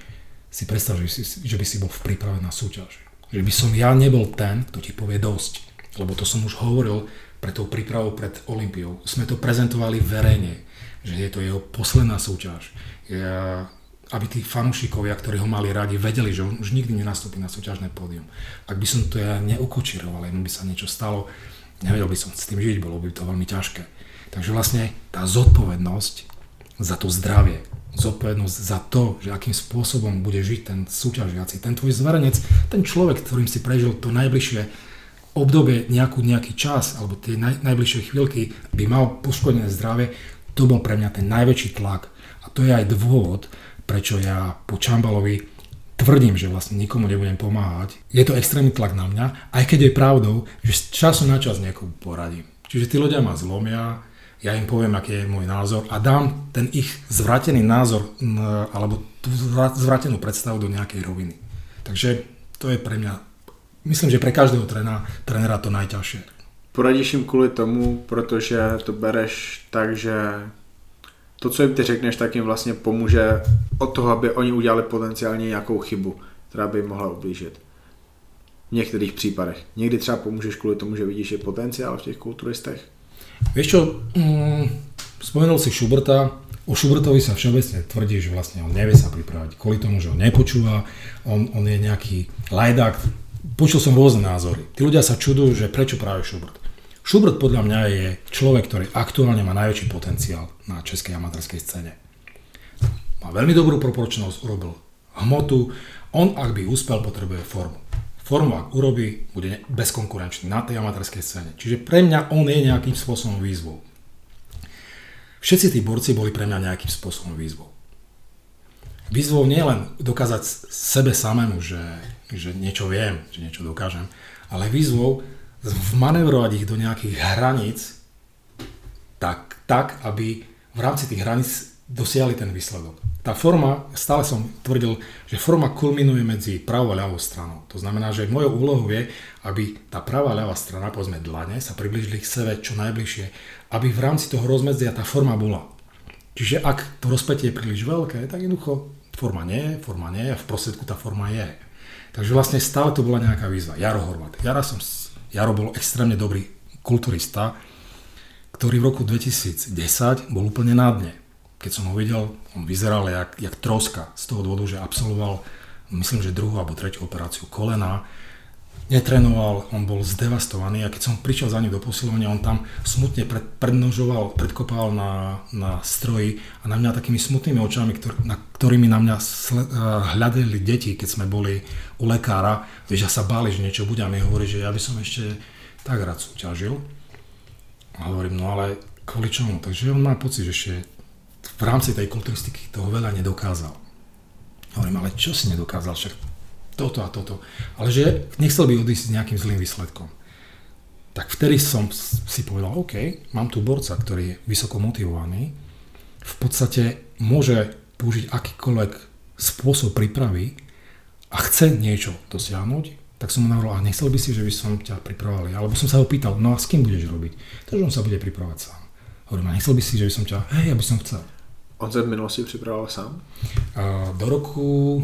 si predstav, že, si, že by si bol v príprave na súťaž. Že by som ja nebol ten, kto ti povie dosť. Lebo to som už hovoril pred tou prípravou pred Olympiou. Sme to prezentovali verejne, že je to jeho posledná súťaž. Ja, aby tí fanúšikovia, ktorí ho mali radi, vedeli, že on už nikdy nenastúpi na súťažné pódium. Ak by som to ja neukočiroval, len by sa niečo stalo, nevedel by som s tým žiť, bolo by to veľmi ťažké. Takže vlastne tá zodpovednosť za to zdravie, zodpovednosť za to, že akým spôsobom bude žiť ten súťažiaci, ten tvoj zverenec, ten človek, ktorým si prežil to najbližšie obdobie, nejakú, nejaký čas, alebo tie naj, najbližšie chvíľky, by mal poškodené zdravie, to bol pre mňa ten najväčší tlak. A to je aj dôvod, prečo ja po Čambalovi tvrdím, že vlastne nikomu nebudem pomáhať. Je to extrémny tlak na mňa, aj keď je pravdou, že z času na čas niekomu poradím. Čiže tí ľudia ma zlomia, ja im poviem, aký je môj názor a dám ten ich zvratený názor alebo tú zvratenú predstavu do nejakej roviny. Takže to je pre mňa, myslím, že pre každého trénera, trénera to najťažšie. Poradíš jim kvůli tomu, protože to bereš tak, že to, co jim ty řekneš, tak jim vlastně pomůže od toho, aby oni udělali potenciálně nějakou chybu, která by jim mohla ublížit. V některých případech. Někdy třeba pomůžeš kvůli tomu, že vidíš je potenciál v těch kulturistech. Vieš čo, mm, spomenul si Schuberta, o Schubertovi sa všeobecne tvrdí, že vlastne on nevie sa pripravať kvôli tomu, že on nepočúva, on, on je nejaký lajdák. Počul som rôzne názory. Tí ľudia sa čudujú, že prečo práve Schubert. Schubert podľa mňa je človek, ktorý aktuálne má najväčší potenciál na českej amatérskej scéne. Má veľmi dobrú proporčnosť, urobil hmotu, on ak by úspel, potrebuje formu formu ak urobí, bude bezkonkurenčný na tej amatérskej scéne. Čiže pre mňa on je nejakým spôsobom výzvou. Všetci tí borci boli pre mňa nejakým spôsobom výzvou. Výzvou nie len dokázať sebe samému, že, že niečo viem, že niečo dokážem, ale výzvou vmanevrovať ich do nejakých hraníc tak, tak, aby v rámci tých hraníc dosiahli ten výsledok tá forma, stále som tvrdil, že forma kulminuje medzi pravou a ľavou stranou. To znamená, že mojou úlohou je, aby tá pravá a ľavá strana, povedzme dlane, sa približili k sebe čo najbližšie, aby v rámci toho rozmedzia tá forma bola. Čiže ak to rozpätie je príliš veľké, tak jednoducho forma nie forma nie a v prostriedku tá forma je. Takže vlastne stále to bola nejaká výzva. Jaro Horvat. Jaro, som, Jaro bol extrémne dobrý kulturista, ktorý v roku 2010 bol úplne na dne keď som ho videl, on vyzeral jak, jak troska z toho dôvodu, že absolvoval, myslím, že druhú alebo tretiu operáciu kolena, netrénoval, on bol zdevastovaný a keď som prišiel za ním do posilovania, on tam smutne pred, prednožoval, predkopal na, na stroji a na mňa takými smutnými očami, ktor, na, ktorými na mňa sle, uh, hľadali deti, keď sme boli u lekára, vieš, a sa báli, že niečo bude a mi hovorí, že ja by som ešte tak rád súťažil. A hovorím, no ale kvôli čomu? Takže on má pocit, že ešte v rámci tej kulturistiky toho veľa nedokázal. Hovorím, ale čo si nedokázal, však toto a toto. Ale že nechcel by odísť s nejakým zlým výsledkom. Tak vtedy som si povedal, OK, mám tu borca, ktorý je vysoko motivovaný, v podstate môže použiť akýkoľvek spôsob prípravy a chce niečo dosiahnuť, tak som mu navrhol, a nechcel by si, že by som ťa pripravoval. Alebo som sa ho pýtal, no a s kým budeš robiť? Takže on sa bude pripravať sám. Hovorím, a nechcel by si, že by som ťa, hej, ja by som chcel. On se v minulosti připravoval sám? Do roku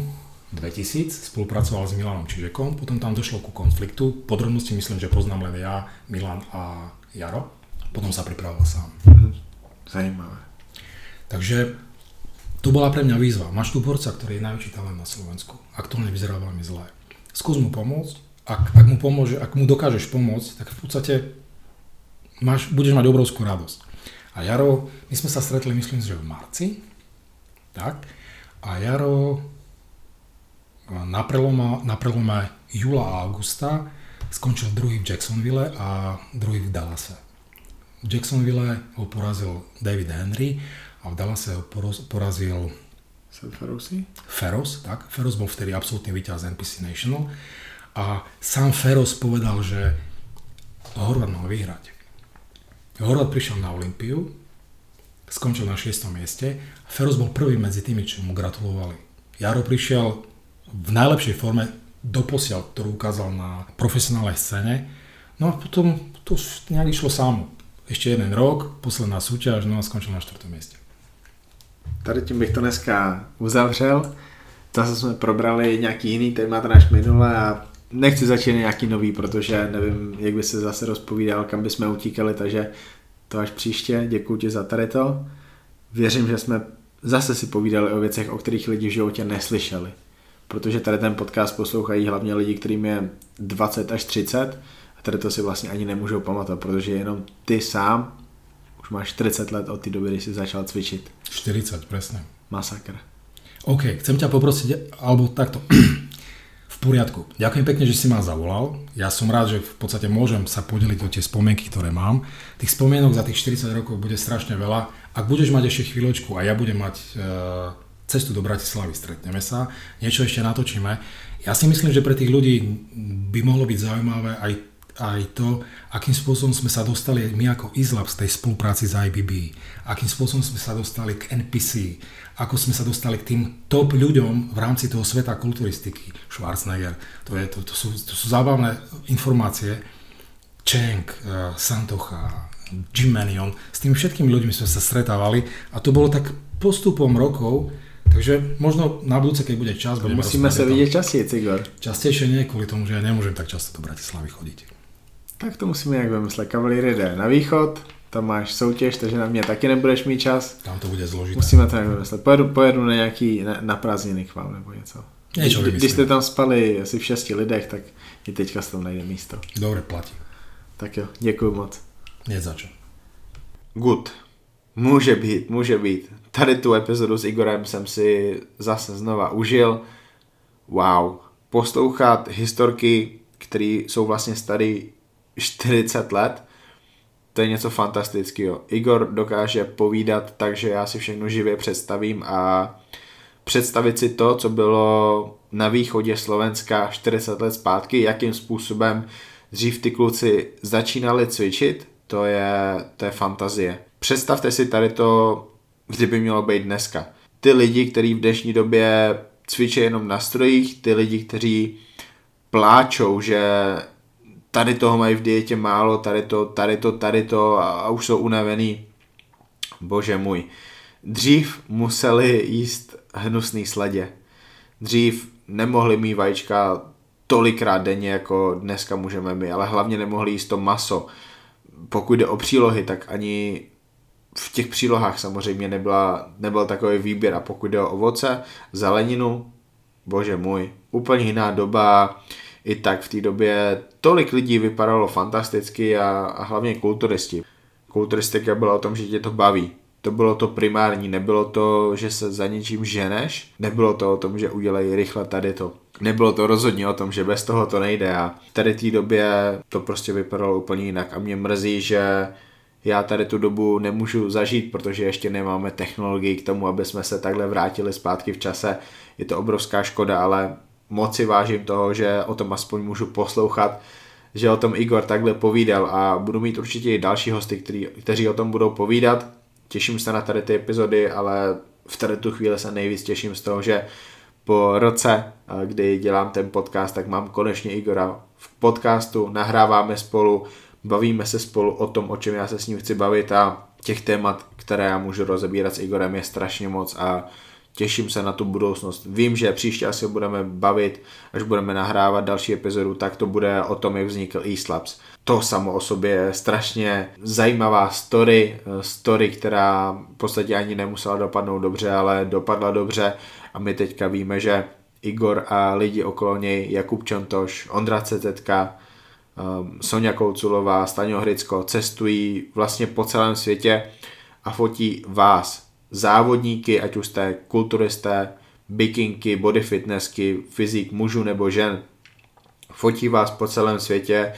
2000 spolupracoval s Milanom Čižekom, potom tam došlo ku konfliktu. Podrobnosti myslím, že poznám len ja, Milan a Jaro. Potom sa pripravoval sám. Mhm. Zajímavé. Takže to bola pre mňa výzva. Máš tu borca, ktorý je najväčší talent na Slovensku. Aktuálne vyzerá veľmi zle. Skús mu pomôcť. Ak, ak, mu pomôže, ak mu dokážeš pomôcť, tak v podstate máš, budeš mať obrovskú radosť. A Jaro, my sme sa stretli, myslím, že v marci. Tak. A Jaro na prelome, na prelome júla a augusta skončil druhý v Jacksonville a druhý v Dallase. V Jacksonville ho porazil David Henry a v Dallase ho porazil Ferosi? Feros, tak. Feros bol vtedy absolútny víťaz NPC National a sám Feros povedal, že Horvat mal vyhrať. Horvat prišiel na Olympiu, skončil na 6. mieste a Feros bol prvý medzi tými, čo mu gratulovali. Jaro prišiel v najlepšej forme doposiaľ, ktorú ukázal na profesionálnej scéne. No a potom to nejak išlo samo. Ešte jeden rok, posledná súťaž, no a skončil na 4. mieste. Tady tím bych to dneska uzavřel. Zase jsme probrali nějaký jiný témat než minule a nechci začít nějaký nový, protože nevím, jak by se zase rozpovídal, kam bychom utíkali, takže to až příště. Děkuji ti za tady to. Věřím, že jsme zase si povídali o věcech, o kterých lidi v životě neslyšeli. Protože tady ten podcast poslouchají hlavně lidi, kterým je 20 až 30 a tady to si vlastně ani nemůžou pamatovat, protože jenom ty sám už máš 40 let od té doby, kdy si začal cvičit. 40, presne. Masakr. OK, chcem ťa poprosiť, alebo takto, poriadku. Ďakujem pekne, že si ma zavolal. Ja som rád, že v podstate môžem sa podeliť o tie spomienky, ktoré mám. Tých spomienok za tých 40 rokov bude strašne veľa. Ak budeš mať ešte chvíľočku a ja budem mať e, cestu do Bratislavy, stretneme sa, niečo ešte natočíme. Ja si myslím, že pre tých ľudí by mohlo byť zaujímavé aj aj to, akým spôsobom sme sa dostali my ako ISLAB z tej spolupráci s IBB, akým spôsobom sme sa dostali k NPC, ako sme sa dostali k tým top ľuďom v rámci toho sveta kulturistiky. Schwarzenegger, to, je, to, to, sú, to sú zábavné informácie. Cheng, uh, Santocha, Jim Manion, s tými všetkými ľuďmi sme sa stretávali a to bolo tak postupom rokov, Takže možno na budúce, keď bude čas, budeme Musíme sa vidieť častejšie, Cigor. Častejšie nie, kvôli tomu, že ja nemôžem tak často do Bratislavy chodiť. Tak to musíme nějak vymyslet. Kavalír jde na východ, tam máš soutěž, takže na mě taky nebudeš mít čas. Tam to bude zložité. Musíme to nějak vymyslet. Pojedu, pojedu na nějaký, na, na prázdniny k vám nebo něco. Niečo když, když jste tam spali asi v šesti lidech, tak i teďka se tam najde místo. Dobre, platí. Tak jo, děkuji moc. Nie za čo. Good. Může být, může být. Tady tu epizodu s Igorem jsem si zase znova užil. Wow. Poslouchat historky, které jsou vlastně staré 40 let, to je něco fantastického. Igor dokáže povídat tak, že já si všechno živě představím a představit si to, co bylo na východě Slovenska 40 let zpátky, jakým způsobem dřív ty kluci začínali cvičit, to je, to je fantazie. Představte si tady to, kdyby mělo být dneska. Ty lidi, kteří v dnešní době cvičí jenom na strojích, ty lidi, kteří pláčou, že tady toho mají v dietě málo, tady to, tady to, tady to a, a už jsou unavený. Bože můj. Dřív museli jíst hnusný sledě. Dřív nemohli mít vajíčka tolikrát denně, jako dneska můžeme my, ale hlavně nemohli jíst to maso. Pokud jde o přílohy, tak ani v těch přílohách samozřejmě nebyla, nebyl takový výběr a pokud jde o ovoce, zeleninu, bože můj, úplně jiná doba, i tak v té době tolik lidí vypadalo fantasticky a, a hlavně kulturisti. Kulturistika byla o tom, že tě to baví. To bylo to primární, nebylo to, že se za něčím ženeš, nebylo to o tom, že udělají rychle tady to. Nebylo to rozhodně o tom, že bez toho to nejde a tady té době to prostě vypadalo úplně jinak a mě mrzí, že já tady tu dobu nemůžu zažít, protože ještě nemáme technologii k tomu, aby jsme se takhle vrátili zpátky v čase. Je to obrovská škoda, ale moc si vážím toho, že o tom aspoň můžu poslouchat, že o tom Igor takhle povídal a budu mít určitě i další hosty, který, kteří o tom budou povídat. Těším se na tady ty epizody, ale v tady tu chvíli se nejvíc těším z toho, že po roce, kdy dělám ten podcast, tak mám konečně Igora v podcastu, nahráváme spolu, bavíme se spolu o tom, o čem já se s ním chci bavit a těch témat, které já můžu rozebírat s Igorem je strašně moc a těším se na tu budoucnost. Vím, že příště asi budeme bavit, až budeme nahrávat další epizodu, tak to bude o tom, jak vznikl East To samo o sobě je strašně zajímavá story, story, která v podstatě ani nemusela dopadnout dobře, ale dopadla dobře. A my teďka víme, že Igor a lidi okolo něj, Jakub Čontoš, Ondra CZK, um, Sonja Kouculová, Staňo Hricko cestují vlastně po celém světě a fotí vás, závodníky, ať už jste kulturisté, bikinky, body fitnessky, fyzik mužů nebo žen. Fotí vás po celém světě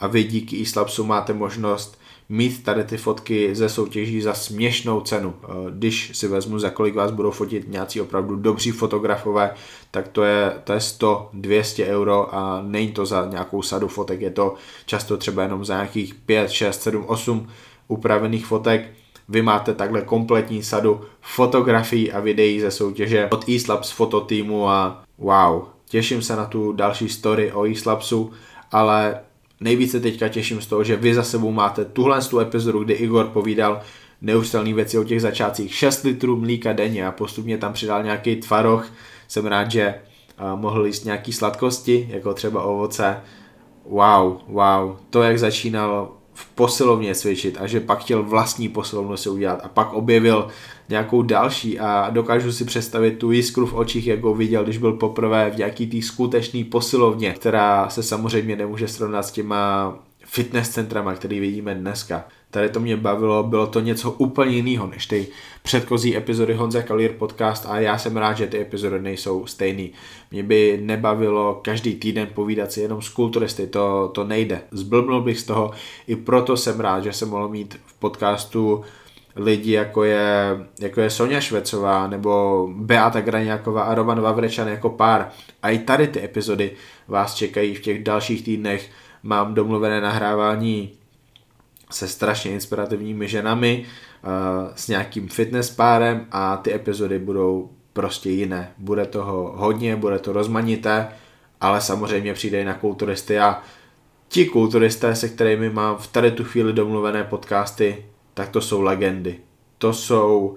a vy díky e máte možnost mít tady ty fotky ze soutěží za směšnou cenu. Eh, když si vezmu, za kolik vás budou fotit nějací opravdu dobří fotografové, tak to je, to je 100, 200 euro a není to za nějakou sadu fotek, je to často třeba jenom za nějakých 5, 6, 7, 8 upravených fotek. Vy máte takhle kompletní sadu fotografií a videí ze soutěže od eSlabs fototýmu a wow, těším se na tu další story o eSlabsu, ale nejvíce teďka těším z toho, že vy za sebou máte tuhle tu epizodu, kdy Igor povídal neuvěřitelné věci o těch začátcích 6 litrů mlíka denně a postupně tam přidal nějaký tvaroh. Jsem rád, že uh, mohl jíst nějaký sladkosti, jako třeba ovoce. Wow, wow, to jak začínal v posilovně cvičit a že pak chtěl vlastní posilovnu si udělat a pak objevil nějakou další a dokážu si představit tu jiskru v očích, jak ho viděl, když byl poprvé v nějaký té skutečný posilovně, která se samozřejmě nemůže srovnat s těma fitness centrama, který vidíme dneska. Tady to mě bavilo, bylo to něco úplně jiného než ty předchozí epizody Honza Kalír podcast a já jsem rád, že ty epizody nejsou stejný. Mě by nebavilo každý týden povídat si jenom s kulturisty, to, to nejde. Zblbnul bych z toho, i proto jsem rád, že jsem mohl mít v podcastu lidi, jako je, jako je Sonja Švecová nebo Beata Graňáková a Roman Vavrečan jako pár. A i tady ty epizody vás čekají v těch dalších týdnech. Mám domluvené nahrávání se strašně inspirativními ženami, uh, s nějakým fitness párem a ty epizody budou prostě jiné. Bude toho hodně, bude to rozmanité, ale samozřejmě přijde i na kulturisty a ti kulturisté, se kterými mám v tady tu chvíli domluvené podcasty, tak to jsou legendy. To jsou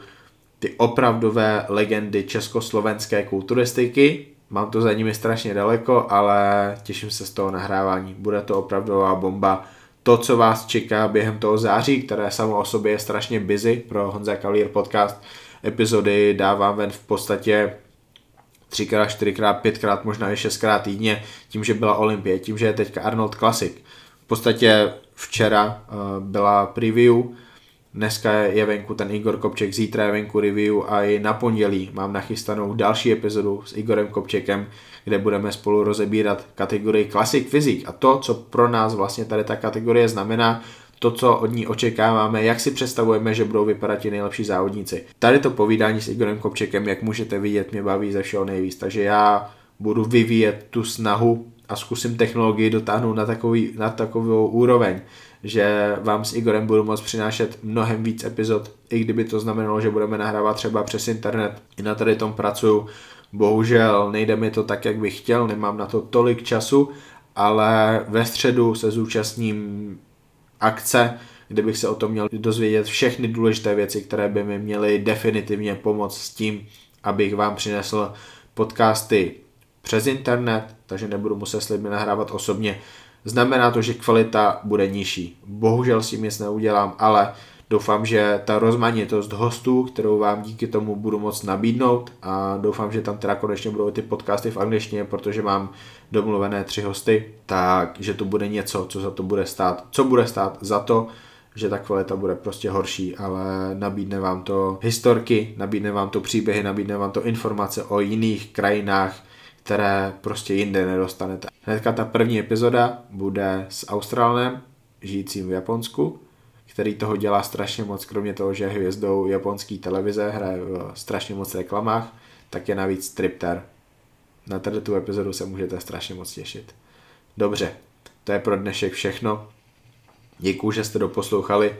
ty opravdové legendy československé kulturistiky. Mám to za nimi strašně daleko, ale těším se z toho nahrávání. Bude to opravdová bomba. To, co vás čeká během toho září, které samo o sobě je strašně busy pro Honza Kalír podcast, epizody dávám ven v podstatě třikrát, čtyřikrát, pětkrát, možná i šestkrát týdně, tím, že byla Olympie, tím, že je teďka Arnold Classic. V podstatě včera uh, byla preview, Dneska je venku ten Igor Kopček, zítra je venku review a i na pondělí. Mám nachystanou další epizodu s Igorem Kopčekem, kde budeme spolu rozebírat kategorii Classic Physique. A to, co pro nás vlastně tady ta kategorie znamená, to, co od ní očekáváme, jak si představujeme, že budou vypadat ti nejlepší závodníci. Tady to povídání s Igorem Kopčekem, jak můžete vidět, mě baví ze všeho nejvíc, takže já budu vyvíjet tu snahu a zkusím technologii dotáhnout na, takový, na takovou úroveň, že vám s Igorem budu moct přinášet mnohem víc epizod, i kdyby to znamenalo, že budeme nahrávat třeba přes internet. I na tady tom pracuju. Bohužel nejde mi to tak, jak bych chtěl, nemám na to tolik času, ale ve středu se zúčastním akce, kde bych se o tom měl dozvědět všechny důležité věci, které by mi měly definitivně pomoct s tím, abych vám přinesl podcasty přes internet, takže nebudu muset s lidmi nahrávat osobně, znamená to, že kvalita bude nižší. Bohužel s tím nic neudělám, ale doufám, že ta rozmanitost hostů, kterou vám díky tomu budu moct nabídnout a doufám, že tam teda konečně budou ty podcasty v angličtině, protože mám domluvené tři hosty, takže to bude něco, co za to bude stát. Co bude stát za to, že ta kvalita bude prostě horší, ale nabídne vám to historky, nabídne vám to příběhy, nabídne vám to informace o jiných krajinách, které prostě jinde nedostanete. Hnedka ta první epizoda bude s Australem, žijícím v Japonsku, který toho dělá strašně moc, kromě toho, že je hvězdou japonské televize, hraje v strašně moc reklamách, tak je navíc stripter. Na tady tu epizodu se můžete strašně moc těšit. Dobře, to je pro dnešek všechno. Děkuji, že jste doposlouchali.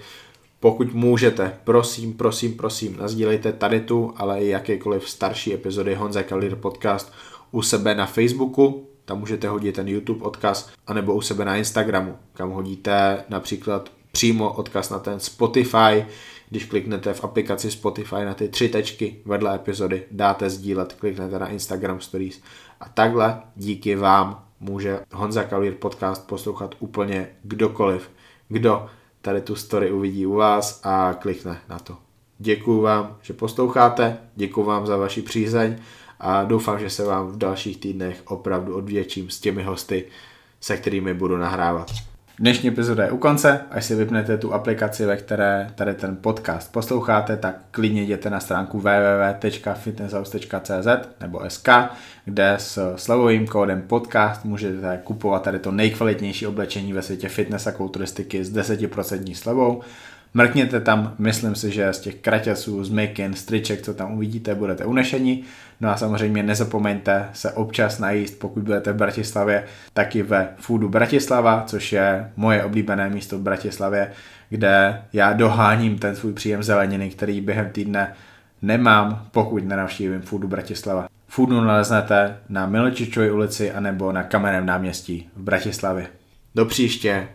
Pokud můžete, prosím, prosím, prosím, nazdílejte tady tu, ale i jakékoliv starší epizody Honza Kalir podcast u sebe na Facebooku, tam můžete hodit ten YouTube odkaz, anebo u sebe na Instagramu, kam hodíte například přímo odkaz na ten Spotify, když kliknete v aplikaci Spotify na ty tři tečky vedle epizody, dáte sdílet, kliknete na Instagram Stories a takhle díky vám může Honza Kalír podcast poslouchat úplně kdokoliv, kdo tady tu story uvidí u vás a klikne na to. Děkuju vám, že posloucháte, děkuju vám za vaši přízeň a doufám, že se vám v dalších týdnech opravdu odvětším s těmi hosty, se kterými budu nahrávat. Dnešní epizoda je u konce, až si vypnete tu aplikaci, ve které tady ten podcast posloucháte, tak klidně jděte na stránku www.fitnesshouse.cz nebo sk, kde s slovovým kódem podcast můžete kupovat tady to nejkvalitnější oblečení ve světě fitness a kulturistiky s 10% slevou Mrkněte tam, myslím si, že z těch kraťasů, z mikin, striček, co tam uvidíte, budete unešení. No a samozřejmě nezapomeňte se občas najíst, pokud budete v Bratislavě, taky ve Foodu Bratislava, což je moje oblíbené místo v Bratislavě, kde já doháním ten svůj příjem zeleniny, který během týdne nemám, pokud nenavštívím Foodu Bratislava. Foodu naleznete na Miločičově ulici anebo na Kamenném náměstí v Bratislavě. Do příště.